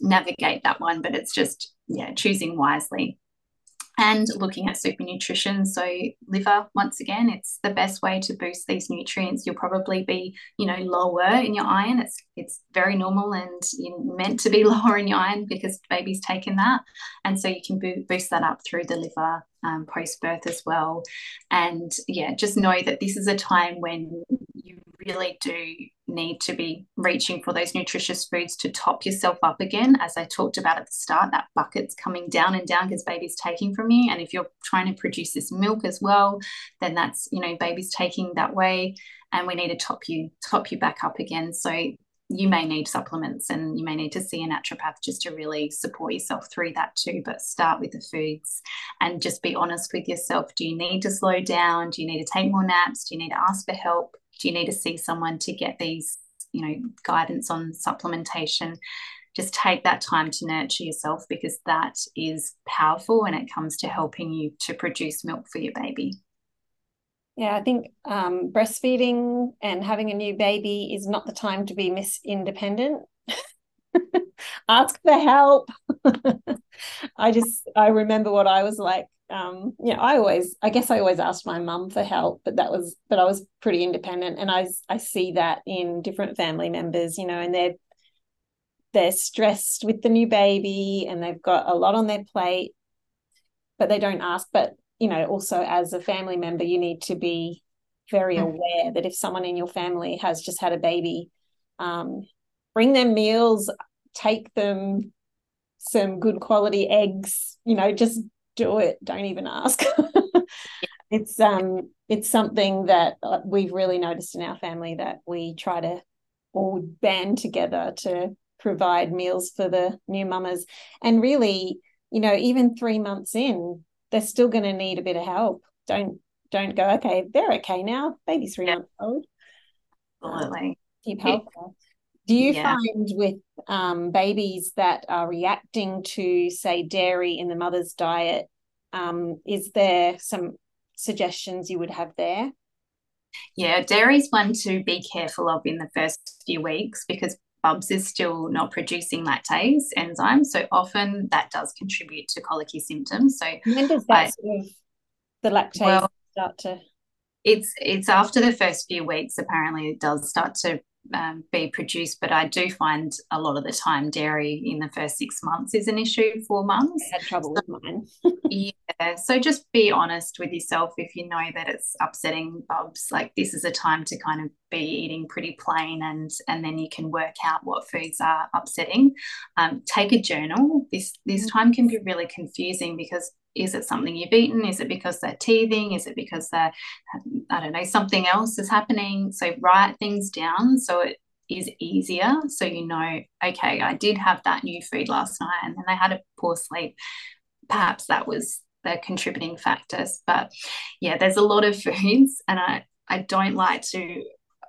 navigate that one, but it's just yeah, choosing wisely and looking at super nutrition. So liver, once again, it's the best way to boost these nutrients. You'll probably be, you know, lower in your iron. It's it's very normal and you're meant to be lower in your iron because baby's taken that, and so you can bo- boost that up through the liver um, post birth as well. And yeah, just know that this is a time when you really do need to be reaching for those nutritious foods to top yourself up again. As I talked about at the start, that bucket's coming down and down because baby's taking from you. And if you're trying to produce this milk as well, then that's, you know, baby's taking that way. And we need to top you, top you back up again. So you may need supplements and you may need to see a naturopath just to really support yourself through that too. But start with the foods and just be honest with yourself. Do you need to slow down? Do you need to take more naps? Do you need to ask for help? Do you need to see someone to get these you know guidance on supplementation just take that time to nurture yourself because that is powerful when it comes to helping you to produce milk for your baby
yeah, I think um, breastfeeding and having a new baby is not the time to be Miss Independent. Ask for help. I just I remember what I was like. Um, you know, I always I guess I always asked my mum for help, but that was but I was pretty independent, and I I see that in different family members. You know, and they're they're stressed with the new baby and they've got a lot on their plate, but they don't ask. But you know, also as a family member, you need to be very mm. aware that if someone in your family has just had a baby, um, bring them meals, take them some good quality eggs, you know, just do it. Don't even ask. it's um it's something that uh, we've really noticed in our family that we try to all band together to provide meals for the new mamas and really you know even 3 months in they're still going to need a bit of help. Don't don't go. Okay, they're okay now. Baby's three yeah. months old.
Absolutely. Um,
keep helping. Do you yeah. find with um, babies that are reacting to, say, dairy in the mother's diet, um, is there some suggestions you would have there?
Yeah, dairy is one to be careful of in the first few weeks because Bubs is still not producing lactase enzyme. So often that does contribute to colicky symptoms. So
when does that I, sort of the lactase well, start to?
It's it's after the first few weeks. Apparently, it does start to um, be produced, but I do find a lot of the time dairy in the first six months is an issue for mums.
I had trouble with mine.
yeah, so just be honest with yourself if you know that it's upsetting bubs. Like this is a time to kind of be eating pretty plain, and and then you can work out what foods are upsetting. Um, take a journal. This this mm. time can be really confusing because is it something you've eaten? Is it because they're teething? Is it because they're, I don't know, something else is happening? So write things down so it is easier. So you know, okay, I did have that new food last night and then I had a poor sleep. Perhaps that was the contributing factors. But yeah, there's a lot of foods and I, I don't like to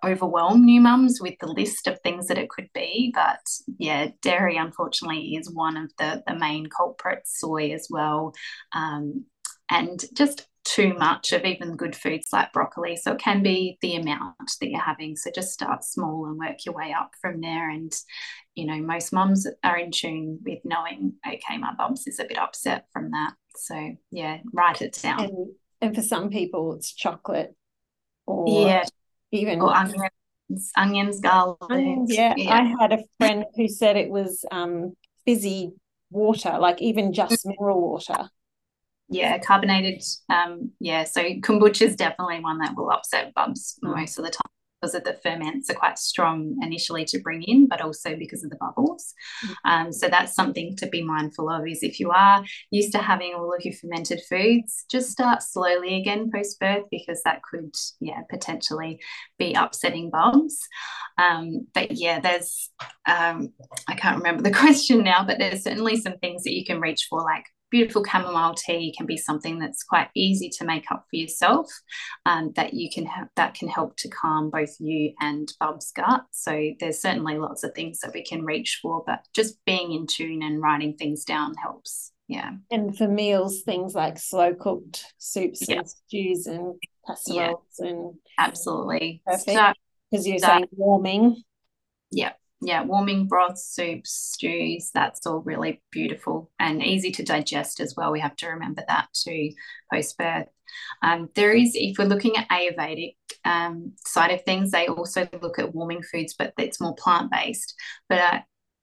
overwhelm new mums with the list of things that it could be. But yeah, dairy unfortunately is one of the, the main culprits, soy as well. Um, and just too much of even good foods like broccoli. So it can be the amount that you're having. So just start small and work your way up from there. And, you know, most mums are in tune with knowing, okay, my bumps is a bit upset from that. So yeah, write it down.
And, and for some people, it's chocolate or
yeah
even
or onions, onions, garlic.
Yeah. yeah. I had a friend who said it was um, fizzy water, like even just mineral water.
Yeah, carbonated. Um, yeah, so kombucha is definitely one that will upset bubs mm. most of the time because of the ferments are quite strong initially to bring in, but also because of the bubbles. Mm-hmm. Um, so that's something to be mindful of is if you are used to having all of your fermented foods, just start slowly again post birth because that could, yeah, potentially be upsetting bubs. Um, but yeah, there's, um, I can't remember the question now, but there's certainly some things that you can reach for, like beautiful chamomile tea can be something that's quite easy to make up for yourself um, that you can have that can help to calm both you and bub's gut. So there's certainly lots of things that we can reach for but just being in tune and writing things down helps. Yeah.
And for meals things like slow cooked soups yeah. and stews and casseroles yeah. and
absolutely.
Perfect. Because you're saying warming.
Yeah yeah, warming broths, soups, stews, that's all really beautiful and easy to digest as well. We have to remember that too post birth. Um, there is, if we're looking at Ayurvedic um, side of things, they also look at warming foods, but it's more plant based. But uh,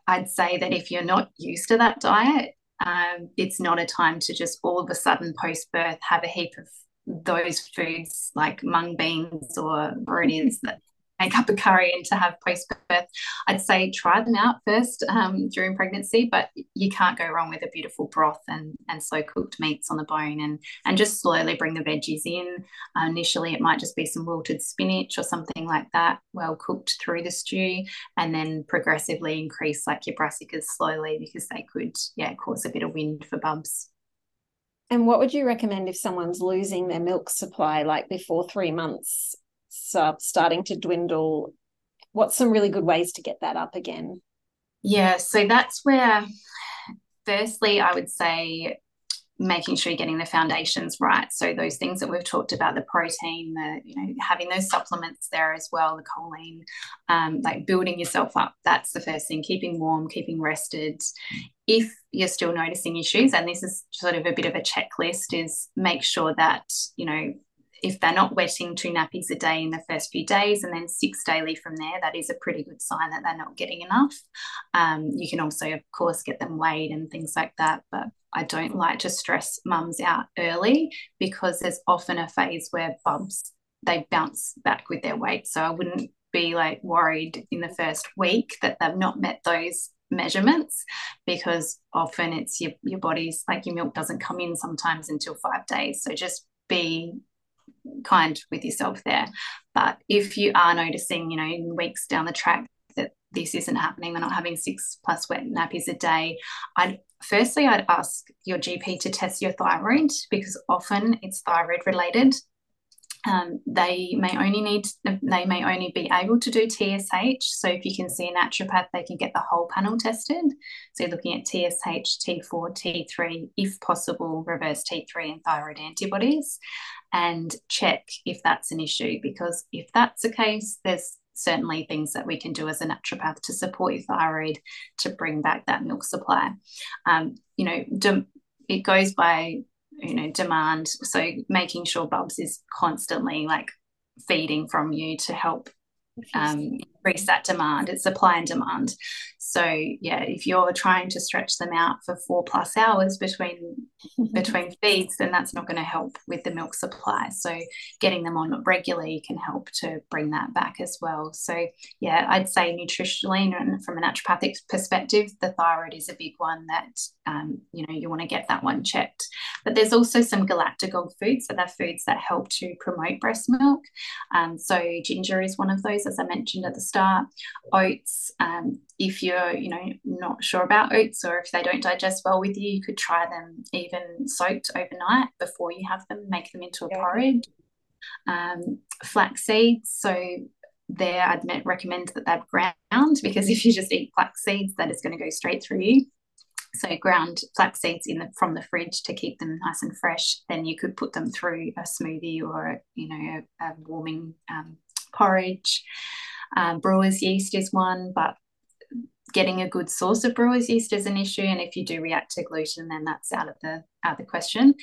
I'd say that if you're not used to that diet, um, it's not a time to just all of a sudden post birth have a heap of those foods like mung beans or whatever that make up a curry and to have post birth, I'd say try them out first um, during pregnancy. But you can't go wrong with a beautiful broth and and slow cooked meats on the bone, and and just slowly bring the veggies in. Uh, initially, it might just be some wilted spinach or something like that, well cooked through the stew, and then progressively increase like your brassicas slowly because they could yeah cause a bit of wind for bubs.
And what would you recommend if someone's losing their milk supply like before three months? Starting to dwindle what's some really good ways to get that up again?
Yeah, so that's where, firstly, I would say making sure you're getting the foundations right. So those things that we've talked about, the protein, the you know having those supplements there as well, the choline, um, like building yourself up. That's the first thing. Keeping warm, keeping rested. If you're still noticing issues, and this is sort of a bit of a checklist, is make sure that you know if they're not wetting two nappies a day in the first few days and then six daily from there, that is a pretty good sign that they're not getting enough. Um, you can also, of course, get them weighed and things like that. But I don't like to stress mums out early because there's often a phase where bubs they bounce back with their weight. So I wouldn't be like worried in the first week that they've not met those measurements because often it's your, your body's like your milk doesn't come in sometimes until five days. So just be kind with yourself there. But if you are noticing, you know, in weeks down the track that this isn't happening, they're not having six plus wet nappies a day, I'd firstly I'd ask your GP to test your thyroid because often it's thyroid related. Um, they may only need they may only be able to do TSH. So if you can see a naturopath, they can get the whole panel tested. So looking at TSH, T4, T3, if possible, reverse T3 and thyroid antibodies and check if that's an issue. Because if that's the case, there's certainly things that we can do as a naturopath to support your thyroid to bring back that milk supply. Um, you know, de- it goes by you know demand so making sure bubs is constantly like feeding from you to help um, increase that demand. It's supply and demand. So yeah, if you're trying to stretch them out for four plus hours between between feeds, then that's not going to help with the milk supply. So getting them on regularly can help to bring that back as well. So yeah, I'd say nutritionally and from a naturopathic perspective, the thyroid is a big one that um, you know you want to get that one checked. But there's also some galactagogue foods, so they're foods that help to promote breast milk. Um, so ginger is one of those, as I mentioned at the start. Oats, um, if you're you know not sure about oats or if they don't digest well with you, you could try them even soaked overnight before you have them. Make them into a yeah. porridge. Um, flax seeds, so there I'd recommend that they're ground because if you just eat flax seeds, that is going to go straight through you. So ground flax seeds in the, from the fridge to keep them nice and fresh. Then you could put them through a smoothie or you know a, a warming um, porridge. Um, brewer's yeast is one, but getting a good source of brewer's yeast is an issue. And if you do react to gluten, then that's out of the out of the question.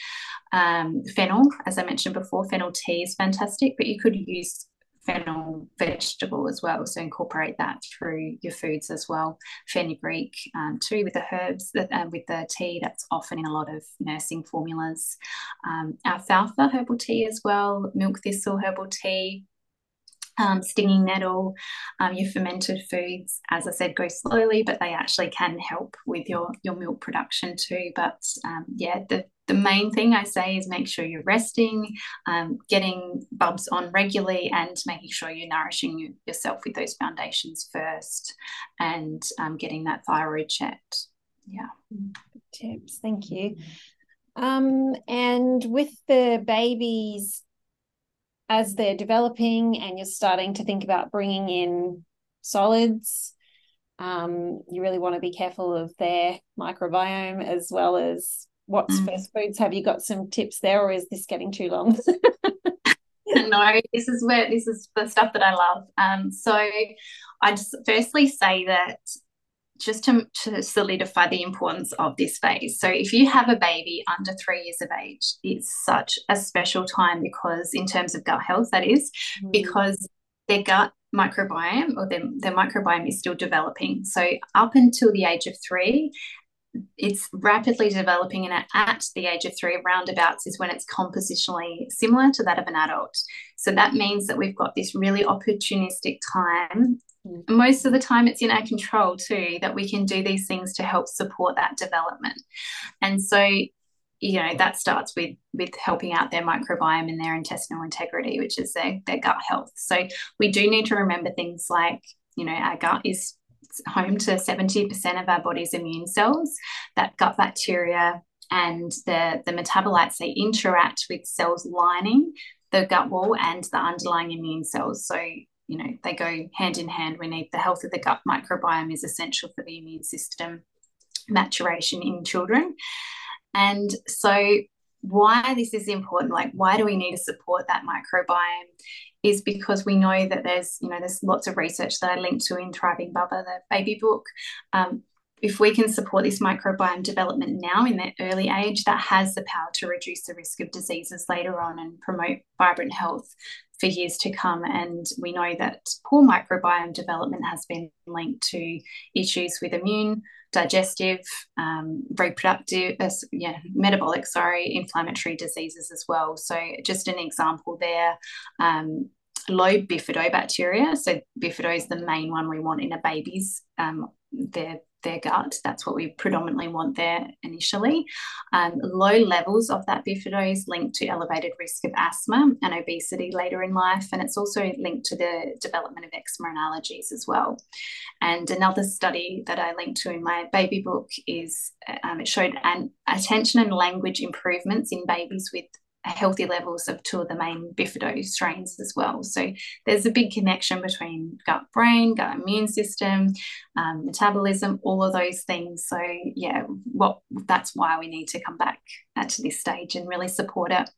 Um, fennel, as I mentioned before, fennel tea is fantastic, but you could use fennel vegetable as well. So incorporate that through your foods as well. Fenugreek um, too with the herbs uh, with the tea that's often in a lot of nursing formulas. Um, alfalfa herbal tea as well. Milk thistle herbal tea um, stinging nettle, um, your fermented foods, as I said, go slowly, but they actually can help with your, your milk production too. But um, yeah, the, the main thing I say is make sure you're resting, um, getting bubs on regularly, and making sure you're nourishing you, yourself with those foundations first and um, getting that thyroid checked. Yeah.
Tips. Thank you. Um, and with the babies as they're developing and you're starting to think about bringing in solids, um, you really want to be careful of their microbiome as well as what's mm. first foods. Have you got some tips there, or is this getting too long?
no, this is where this is the stuff that I love. Um, so I just firstly say that just to, to solidify the importance of this phase. So, if you have a baby under three years of age, it's such a special time because, in terms of gut health, that is, mm. because their gut microbiome or their, their microbiome is still developing. So, up until the age of three, it's rapidly developing, and at the age of three, roundabouts is when it's compositionally similar to that of an adult. So that means that we've got this really opportunistic time most of the time it's in our control too that we can do these things to help support that development. And so you know that starts with with helping out their microbiome and their intestinal integrity which is their, their gut health. So we do need to remember things like you know our gut is home to 70% of our body's immune cells. That gut bacteria and the the metabolites they interact with cells lining the gut wall and the underlying immune cells. So
you know they go hand in hand. We need the health of the gut microbiome is essential for the immune system maturation in children, and so why this is important like why do we need to support that microbiome is because we know that there's you know there's lots of research that i linked to in thriving bubba the baby book um, if we can support this microbiome development now in that early age that has the power to reduce the risk of diseases later on and promote vibrant health for years to come. And we know that poor microbiome development has been linked to issues with immune digestive, um, reproductive, uh, yeah, metabolic, sorry, inflammatory diseases as well. So just an example there. Um, low bifidobacteria. So bifido is the main one we want in a baby's um, their their gut. That's what we predominantly want there initially. Um, low levels of that bifido is linked to elevated risk of asthma and obesity later in life, and it's also linked to the development of eczema and allergies as well. And another study that I linked to in my baby book is um, it showed an attention and language improvements in babies with healthy levels of two of the main bifido strains as well. So there's a big connection between gut brain, gut immune system, um, metabolism, all of those things. So yeah, what that's why we need to come back to this stage and really support it.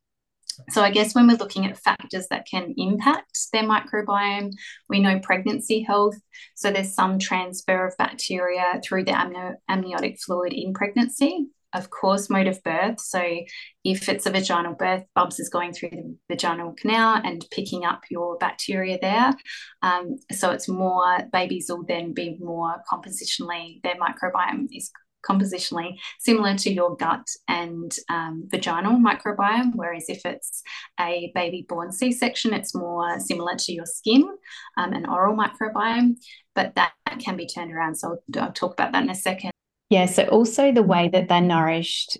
So I guess when we're looking at factors that can impact their microbiome, we know pregnancy health. So there's some transfer of bacteria through the amniotic fluid in pregnancy of course, mode of birth. So, if it's a vaginal birth, Bubs is going through the vaginal canal and picking up your bacteria there. Um, so, it's more, babies will then be more compositionally, their microbiome is compositionally similar to your gut and um, vaginal microbiome. Whereas if it's a baby born C section, it's more similar to your skin um, and oral microbiome. But that can be turned around. So I'll, I'll talk about that in a second.
Yeah. So also the way that they're nourished,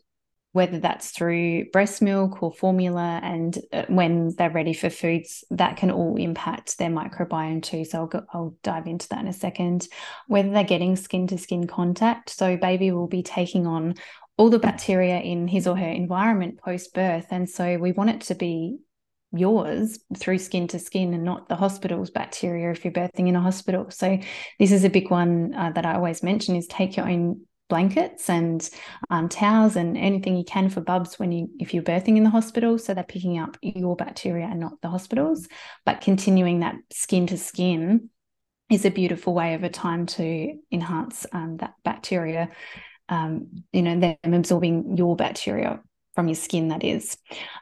whether that's through breast milk or formula, and uh, when they're ready for foods, that can all impact their microbiome too. So I'll, go, I'll dive into that in a second. Whether they're getting skin to skin contact, so baby will be taking on all the bacteria in his or her environment post birth, and so we want it to be yours through skin to skin and not the hospital's bacteria if you're birthing in a hospital. So this is a big one uh, that I always mention is take your own blankets and um, towels and anything you can for bubs when you if you're birthing in the hospital. So they're picking up your bacteria and not the hospitals. But continuing that skin to skin is a beautiful way over time to enhance um, that bacteria um, you know them absorbing your bacteria from your skin, that is.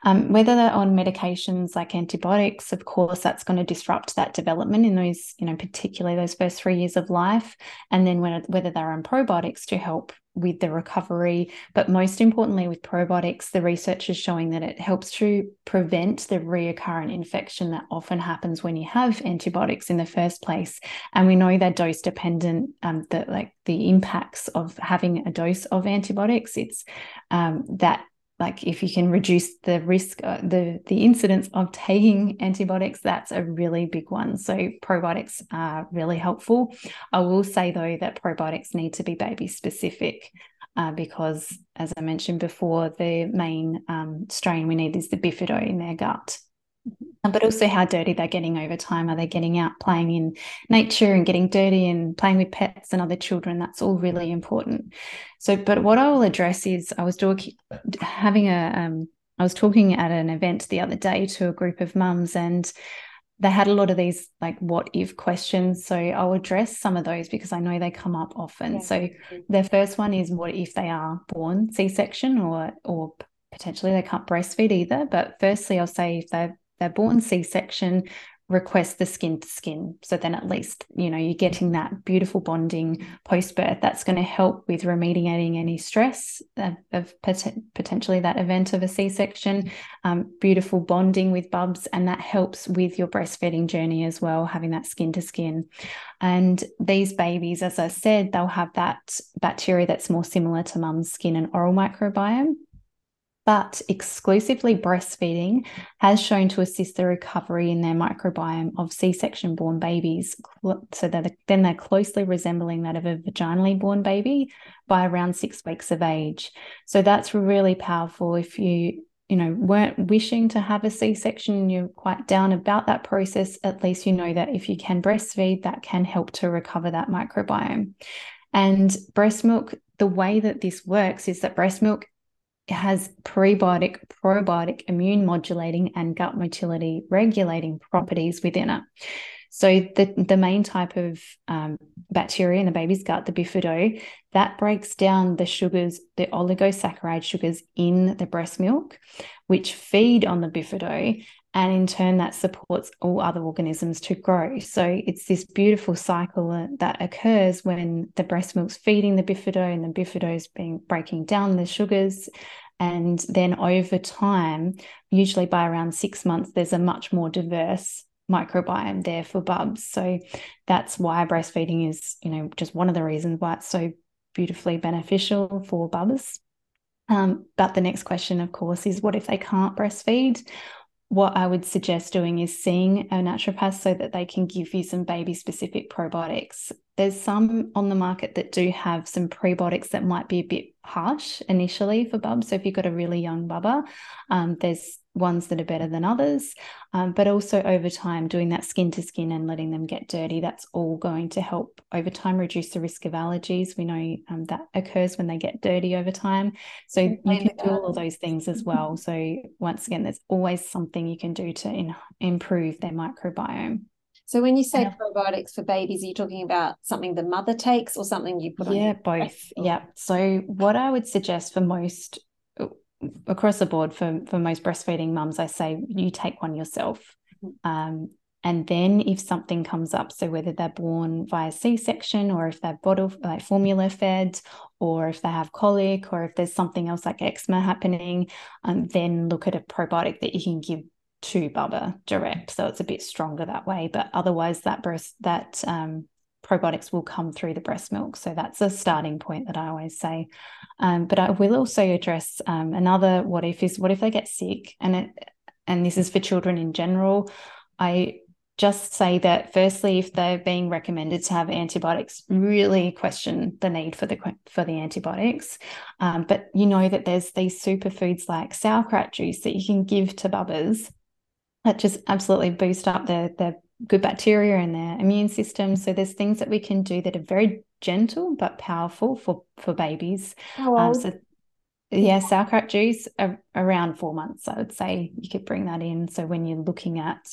Um, whether they're on medications like antibiotics, of course, that's going to disrupt that development in those, you know, particularly those first three years of life. And then when, whether they're on probiotics to help with the recovery. But most importantly, with probiotics, the research is showing that it helps to prevent the reoccurrent infection that often happens when you have antibiotics in the first place. And we know they're dose dependent, um, that like the impacts of having a dose of antibiotics, it's um, that like if you can reduce the risk uh, the the incidence of taking antibiotics that's a really big one. So probiotics are really helpful. I will say though that probiotics need to be baby specific uh, because as i mentioned before the main um, strain we need is the bifido in their gut but also how dirty they're getting over time. Are they getting out playing in nature and getting dirty and playing with pets and other children? That's all really important. So, but what I will address is I was doing having a um, I was talking at an event the other day to a group of mums and they had a lot of these like what if questions. So I'll address some of those because I know they come up often. Yeah. So the first one is what if they are born C-section or or potentially they can't breastfeed either. But firstly, I'll say if they're they're born C-section, request the skin to skin. So then at least, you know, you're getting that beautiful bonding post birth. That's going to help with remediating any stress of, of pot- potentially that event of a C section, um, beautiful bonding with bubs. And that helps with your breastfeeding journey as well, having that skin to skin. And these babies, as I said, they'll have that bacteria that's more similar to mum's skin and oral microbiome but exclusively breastfeeding has shown to assist the recovery in their microbiome of C-section born babies, so that then they're closely resembling that of a vaginally born baby by around six weeks of age. So that's really powerful if you you know weren't wishing to have a c-section you're quite down about that process at least you know that if you can breastfeed that can help to recover that microbiome and breast milk the way that this works is that breast milk has prebiotic probiotic immune modulating and gut motility regulating properties within it so the, the main type of um, bacteria in the baby's gut, the bifido, that breaks down the sugars, the oligosaccharide sugars in the breast milk, which feed on the bifido. And in turn, that supports all other organisms to grow. So it's this beautiful cycle that occurs when the breast milk's feeding the bifido and the bifido is being breaking down the sugars. And then over time, usually by around six months, there's a much more diverse microbiome there for bubs. So that's why breastfeeding is, you know, just one of the reasons why it's so beautifully beneficial for bubs. Um, but the next question, of course, is what if they can't breastfeed? What I would suggest doing is seeing a naturopath so that they can give you some baby specific probiotics. There's some on the market that do have some prebiotics that might be a bit harsh initially for bubs. So if you've got a really young bubba, um, there's ones that are better than others, um, but also over time, doing that skin to skin and letting them get dirty, that's all going to help over time reduce the risk of allergies. We know um, that occurs when they get dirty over time. So you can do all of those things as well. So, once again, there's always something you can do to in, improve their microbiome.
So when you say yeah. probiotics for babies, are you talking about something the mother takes or something you put
on? Yeah, both. Yeah. So what I would suggest for most across the board for for most breastfeeding mums, I say you take one yourself. Mm-hmm. Um, and then if something comes up, so whether they're born via C-section or if they're bottle like formula fed, or if they have colic, or if there's something else like eczema happening, um, then look at a probiotic that you can give to Bubba direct. So it's a bit stronger that way. But otherwise, that breast that um, probiotics will come through the breast milk. So that's a starting point that I always say. Um, but I will also address um, another what if is what if they get sick, and it and this is for children in general. I just say that firstly, if they're being recommended to have antibiotics, really question the need for the for the antibiotics. Um, but you know that there's these superfoods like sauerkraut juice that you can give to bubbers that just absolutely boost up their their good bacteria in their immune system. So there's things that we can do that are very gentle but powerful for for babies.
How um. So
yeah, sauerkraut juice around four months. I would say you could bring that in. So when you're looking at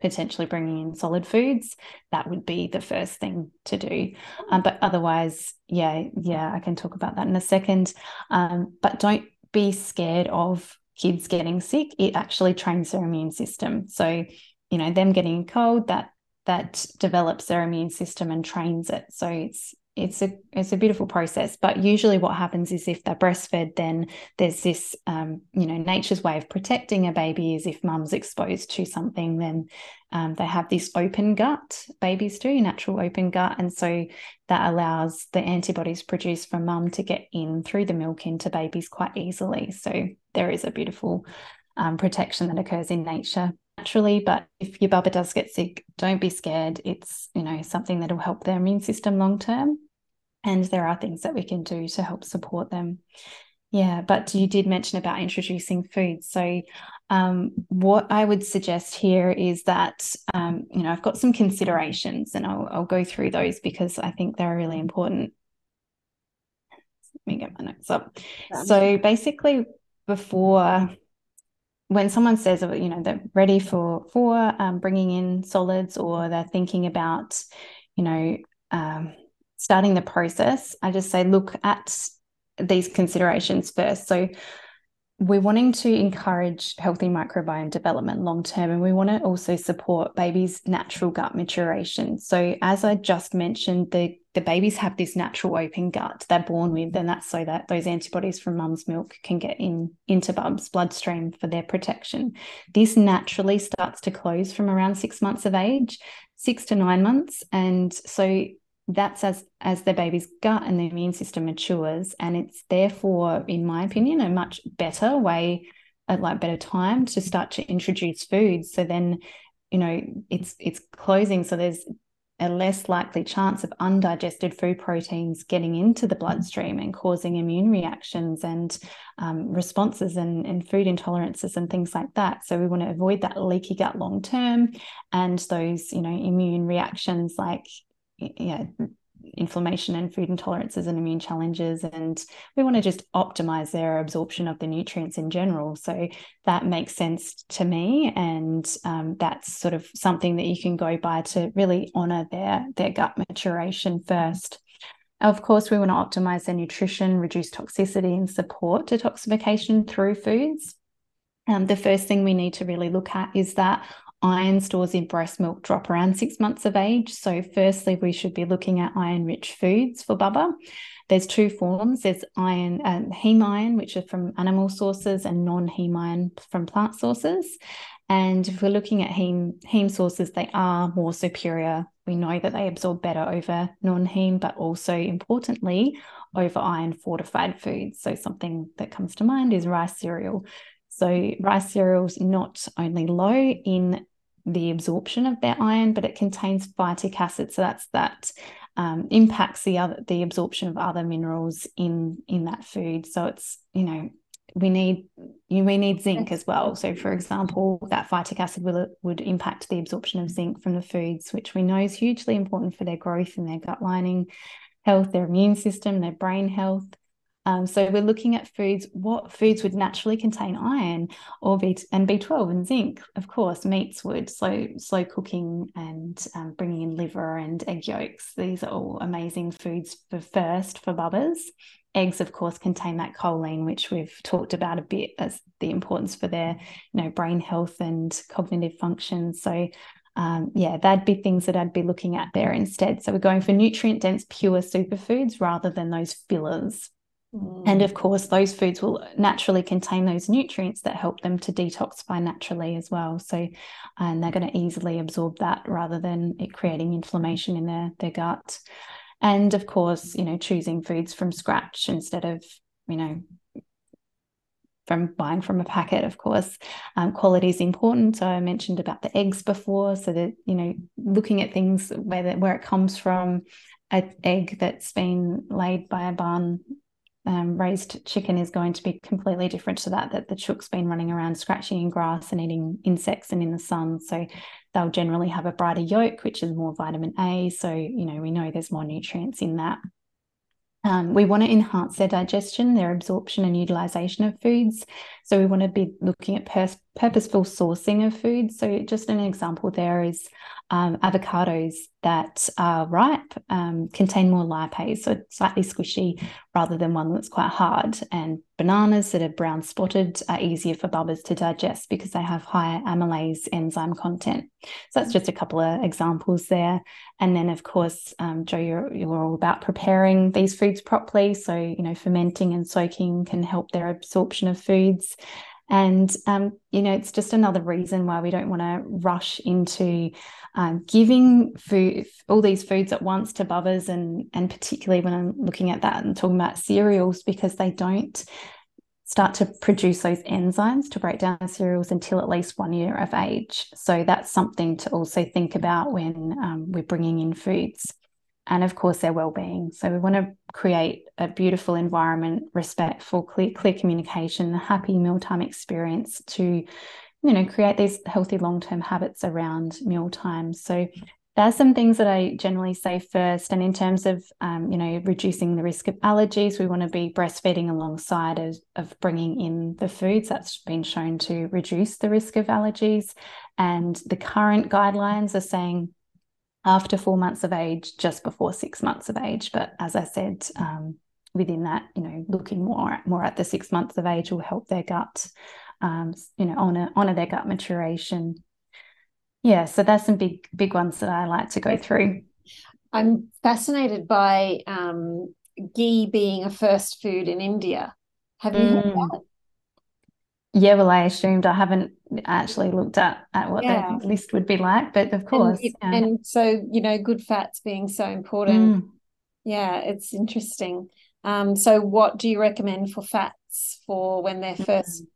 potentially bringing in solid foods, that would be the first thing to do. Um, but otherwise, yeah, yeah, I can talk about that in a second. Um, but don't be scared of kids getting sick. It actually trains their immune system. So you know them getting cold that that develops their immune system and trains it. So it's it's a it's a beautiful process. But usually what happens is if they're breastfed then there's this um, you know nature's way of protecting a baby is if mum's exposed to something then um, they have this open gut babies do natural open gut. And so that allows the antibodies produced from mum to get in through the milk into babies quite easily. So there is a beautiful um, protection that occurs in nature naturally but if your bubba does get sick don't be scared. It's you know something that will help their immune system long term and there are things that we can do to help support them. Yeah but you did mention about introducing food. So um, what i would suggest here is that um, you know i've got some considerations and I'll, I'll go through those because i think they're really important. Let me get my notes up. So basically before when someone says you know they're ready for for um, bringing in solids or they're thinking about you know um, starting the process i just say look at these considerations first. So we're wanting to encourage healthy microbiome development long term, and we want to also support babies' natural gut maturation. So, as I just mentioned, the, the babies have this natural open gut they're born with, and that's so that those antibodies from mum's milk can get in into bub's bloodstream for their protection. This naturally starts to close from around six months of age, six to nine months, and so that's as as the baby's gut and the immune system matures and it's therefore in my opinion a much better way a like better time to start to introduce foods so then you know it's it's closing so there's a less likely chance of undigested food proteins getting into the bloodstream and causing immune reactions and um, responses and, and food intolerances and things like that. So we want to avoid that leaky gut long term and those, you know, immune reactions like yeah, inflammation and food intolerances and immune challenges. And we want to just optimize their absorption of the nutrients in general. So that makes sense to me. And um, that's sort of something that you can go by to really honor their, their gut maturation first. Of course, we want to optimize their nutrition, reduce toxicity, and support detoxification through foods. Um, the first thing we need to really look at is that iron stores in breast milk drop around six months of age. So, firstly, we should be looking at iron rich foods for Bubba. There's two forms there's iron, um, heme iron, which are from animal sources, and non heme iron from plant sources. And if we're looking at heme, heme sources, they are more superior. We know that they absorb better over non heme, but also importantly, over iron fortified foods. So, something that comes to mind is rice cereal. So, rice cereals not only low in the absorption of their iron, but it contains phytic acid. So that's that um, impacts the other the absorption of other minerals in in that food. So it's you know we need you we need zinc as well. So for example, that phytic acid will would impact the absorption of zinc from the foods, which we know is hugely important for their growth and their gut lining health, their immune system, their brain health. Um, so we're looking at foods. What foods would naturally contain iron or B and B12 and zinc? Of course, meats would. So slow cooking and um, bringing in liver and egg yolks. These are all amazing foods for first for bubbas. Eggs, of course, contain that choline, which we've talked about a bit as the importance for their, you know, brain health and cognitive function. So um, yeah, that'd be things that I'd be looking at there instead. So we're going for nutrient dense, pure superfoods rather than those fillers. And of mm. course, those foods will naturally contain those nutrients that help them to detoxify naturally as well. So, and they're going to easily absorb that rather than it creating inflammation in their, their gut. And of course, you know, choosing foods from scratch instead of, you know, from buying from a packet, of course. Um, quality is important. So I mentioned about the eggs before. So that, you know, looking at things where, the, where it comes from, an egg that's been laid by a barn um, raised chicken is going to be completely different to that that the chook's been running around scratching in grass and eating insects and in the sun. So they'll generally have a brighter yolk which is more vitamin a. So you know we know there's more nutrients in that. Um, we want to enhance their digestion, their absorption and utilization of foods. So we want to be looking at pers- purposeful sourcing of food. So just an example there is um, avocados that are ripe um, contain more lipase, so slightly squishy rather than one that's quite hard. And bananas that are brown spotted are easier for bubbers to digest because they have higher amylase enzyme content. So that's just a couple of examples there. And then, of course, um, Jo, you're, you're all about preparing these foods properly. So, you know, fermenting and soaking can help their absorption of foods. And, um, you know, it's just another reason why we don't want to rush into um, giving food, all these foods at once to bubbas, and, and particularly when I'm looking at that and talking about cereals, because they don't start to produce those enzymes to break down cereals until at least one year of age. So that's something to also think about when um, we're bringing in foods and of course their well-being so we want to create a beautiful environment respectful clear clear communication a happy mealtime experience to you know create these healthy long-term habits around meal times so there's some things that I generally say first. And in terms of, um, you know, reducing the risk of allergies, we want to be breastfeeding alongside of, of bringing in the foods. That's been shown to reduce the risk of allergies. And the current guidelines are saying after four months of age, just before six months of age. But as I said, um, within that, you know, looking more more at the six months of age will help their gut, um, you know, honor honor their gut maturation. Yeah, so that's some big big ones that I like to go through.
I'm fascinated by um, ghee being a first food in India. Have you mm.
Yeah, well, I assumed I haven't actually looked at, at what yeah. the list would be like, but of course.
And, yeah. and so, you know, good fats being so important. Mm. Yeah, it's interesting. Um, so, what do you recommend for fats for when they're first mm.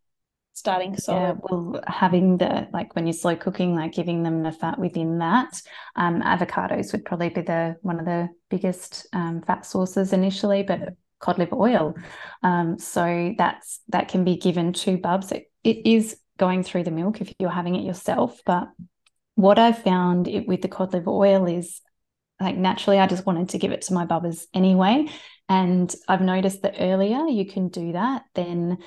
starting solid.
Yeah, well, having the like when you're slow cooking, like giving them the fat within that. Um, avocados would probably be the one of the biggest um, fat sources initially, but cod liver oil. Um, so that's that can be given to bubs. It, it is going through the milk if you're having it yourself, but what I've found it, with the cod liver oil is like naturally I just wanted to give it to my bubbers anyway. And I've noticed that earlier you can do that, then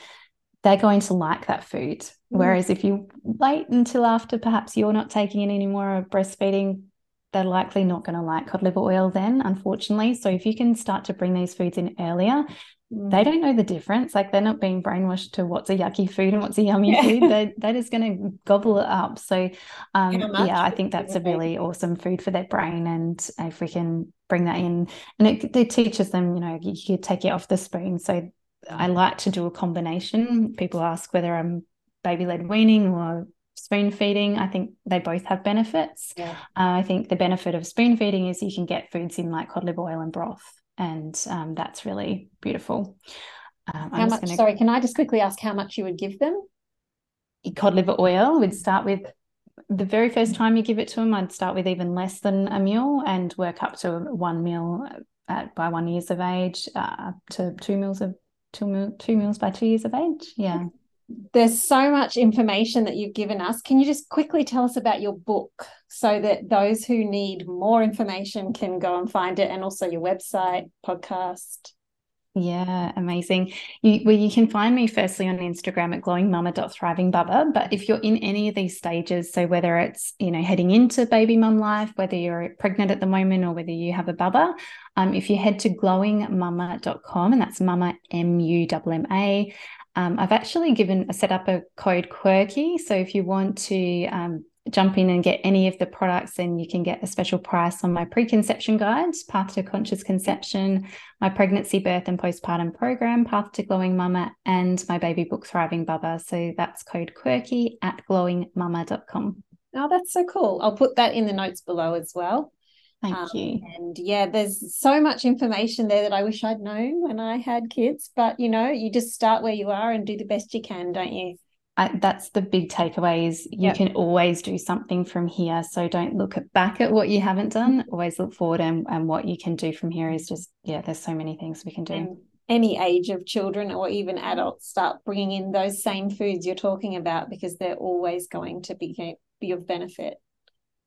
they're going to like that food. Mm. Whereas if you wait until after perhaps you're not taking it anymore or breastfeeding, they're likely not going to like cod liver oil then, unfortunately. So if you can start to bring these foods in earlier. They don't know the difference. Like they're not being brainwashed to what's a yucky food and what's a yummy yeah. food. They, they're just going to gobble it up. So um, yeah, I think that's a really awesome food for their brain. And if we can bring that in, and it, it teaches them, you know, you, you take it off the spoon. So I like to do a combination. People ask whether I'm baby led weaning or spoon feeding. I think they both have benefits. Yeah. Uh, I think the benefit of spoon feeding is you can get foods in like cod liver oil and broth, and um, that's really beautiful.
Um, how much? Gonna... Sorry, can I just quickly ask how much you would give them?
Cod liver oil would start with the very first time you give it to them. I'd start with even less than a meal and work up to one meal at, by one years of age, uh, to two meals of two, two meals by two years of age. Yeah.
There's so much information that you've given us. Can you just quickly tell us about your book so that those who need more information can go and find it and also your website, podcast?
Yeah, amazing. You, well, you can find me firstly on Instagram at glowingmumma.thrivingbubba. But if you're in any of these stages, so whether it's, you know, heading into baby mum life, whether you're pregnant at the moment or whether you have a bubba, um, if you head to glowingmumma.com and that's mumma, M-U-M-M-A, um, I've actually given a set up a code quirky. So if you want to um, jump in and get any of the products, then you can get a special price on my preconception guide, Path to Conscious Conception, my pregnancy, birth, and postpartum program, Path to Glowing Mumma, and my baby book, Thriving Bubba. So that's code quirky at glowingmumma.com.
Oh, that's so cool. I'll put that in the notes below as well.
Thank um, you.
And yeah, there's so much information there that I wish I'd known when I had kids. But you know, you just start where you are and do the best you can, don't you?
I, that's the big takeaway is you yep. can always do something from here so don't look back at what you haven't done mm-hmm. always look forward and, and what you can do from here is just yeah there's so many things we can do and
any age of children or even adults start bringing in those same foods you're talking about because they're always going to be, be of benefit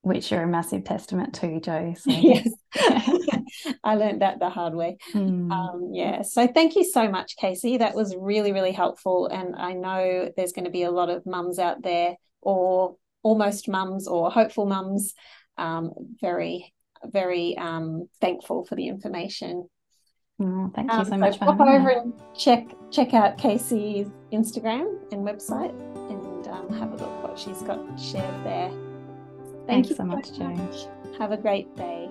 which are a massive testament to Jo. So.
yes, I learned that the hard way. Mm. Um, yeah, so thank you so much, Kasey. That was really, really helpful, and I know there's going to be a lot of mums out there, or almost mums, or hopeful mums, um, very, very um, thankful for the information.
Oh, thank you so um, much.
So pop over and check check out Kasey's Instagram and website, and um, have a look what she's got shared there.
Thank Thanks you so much, Jo.
Have a great day.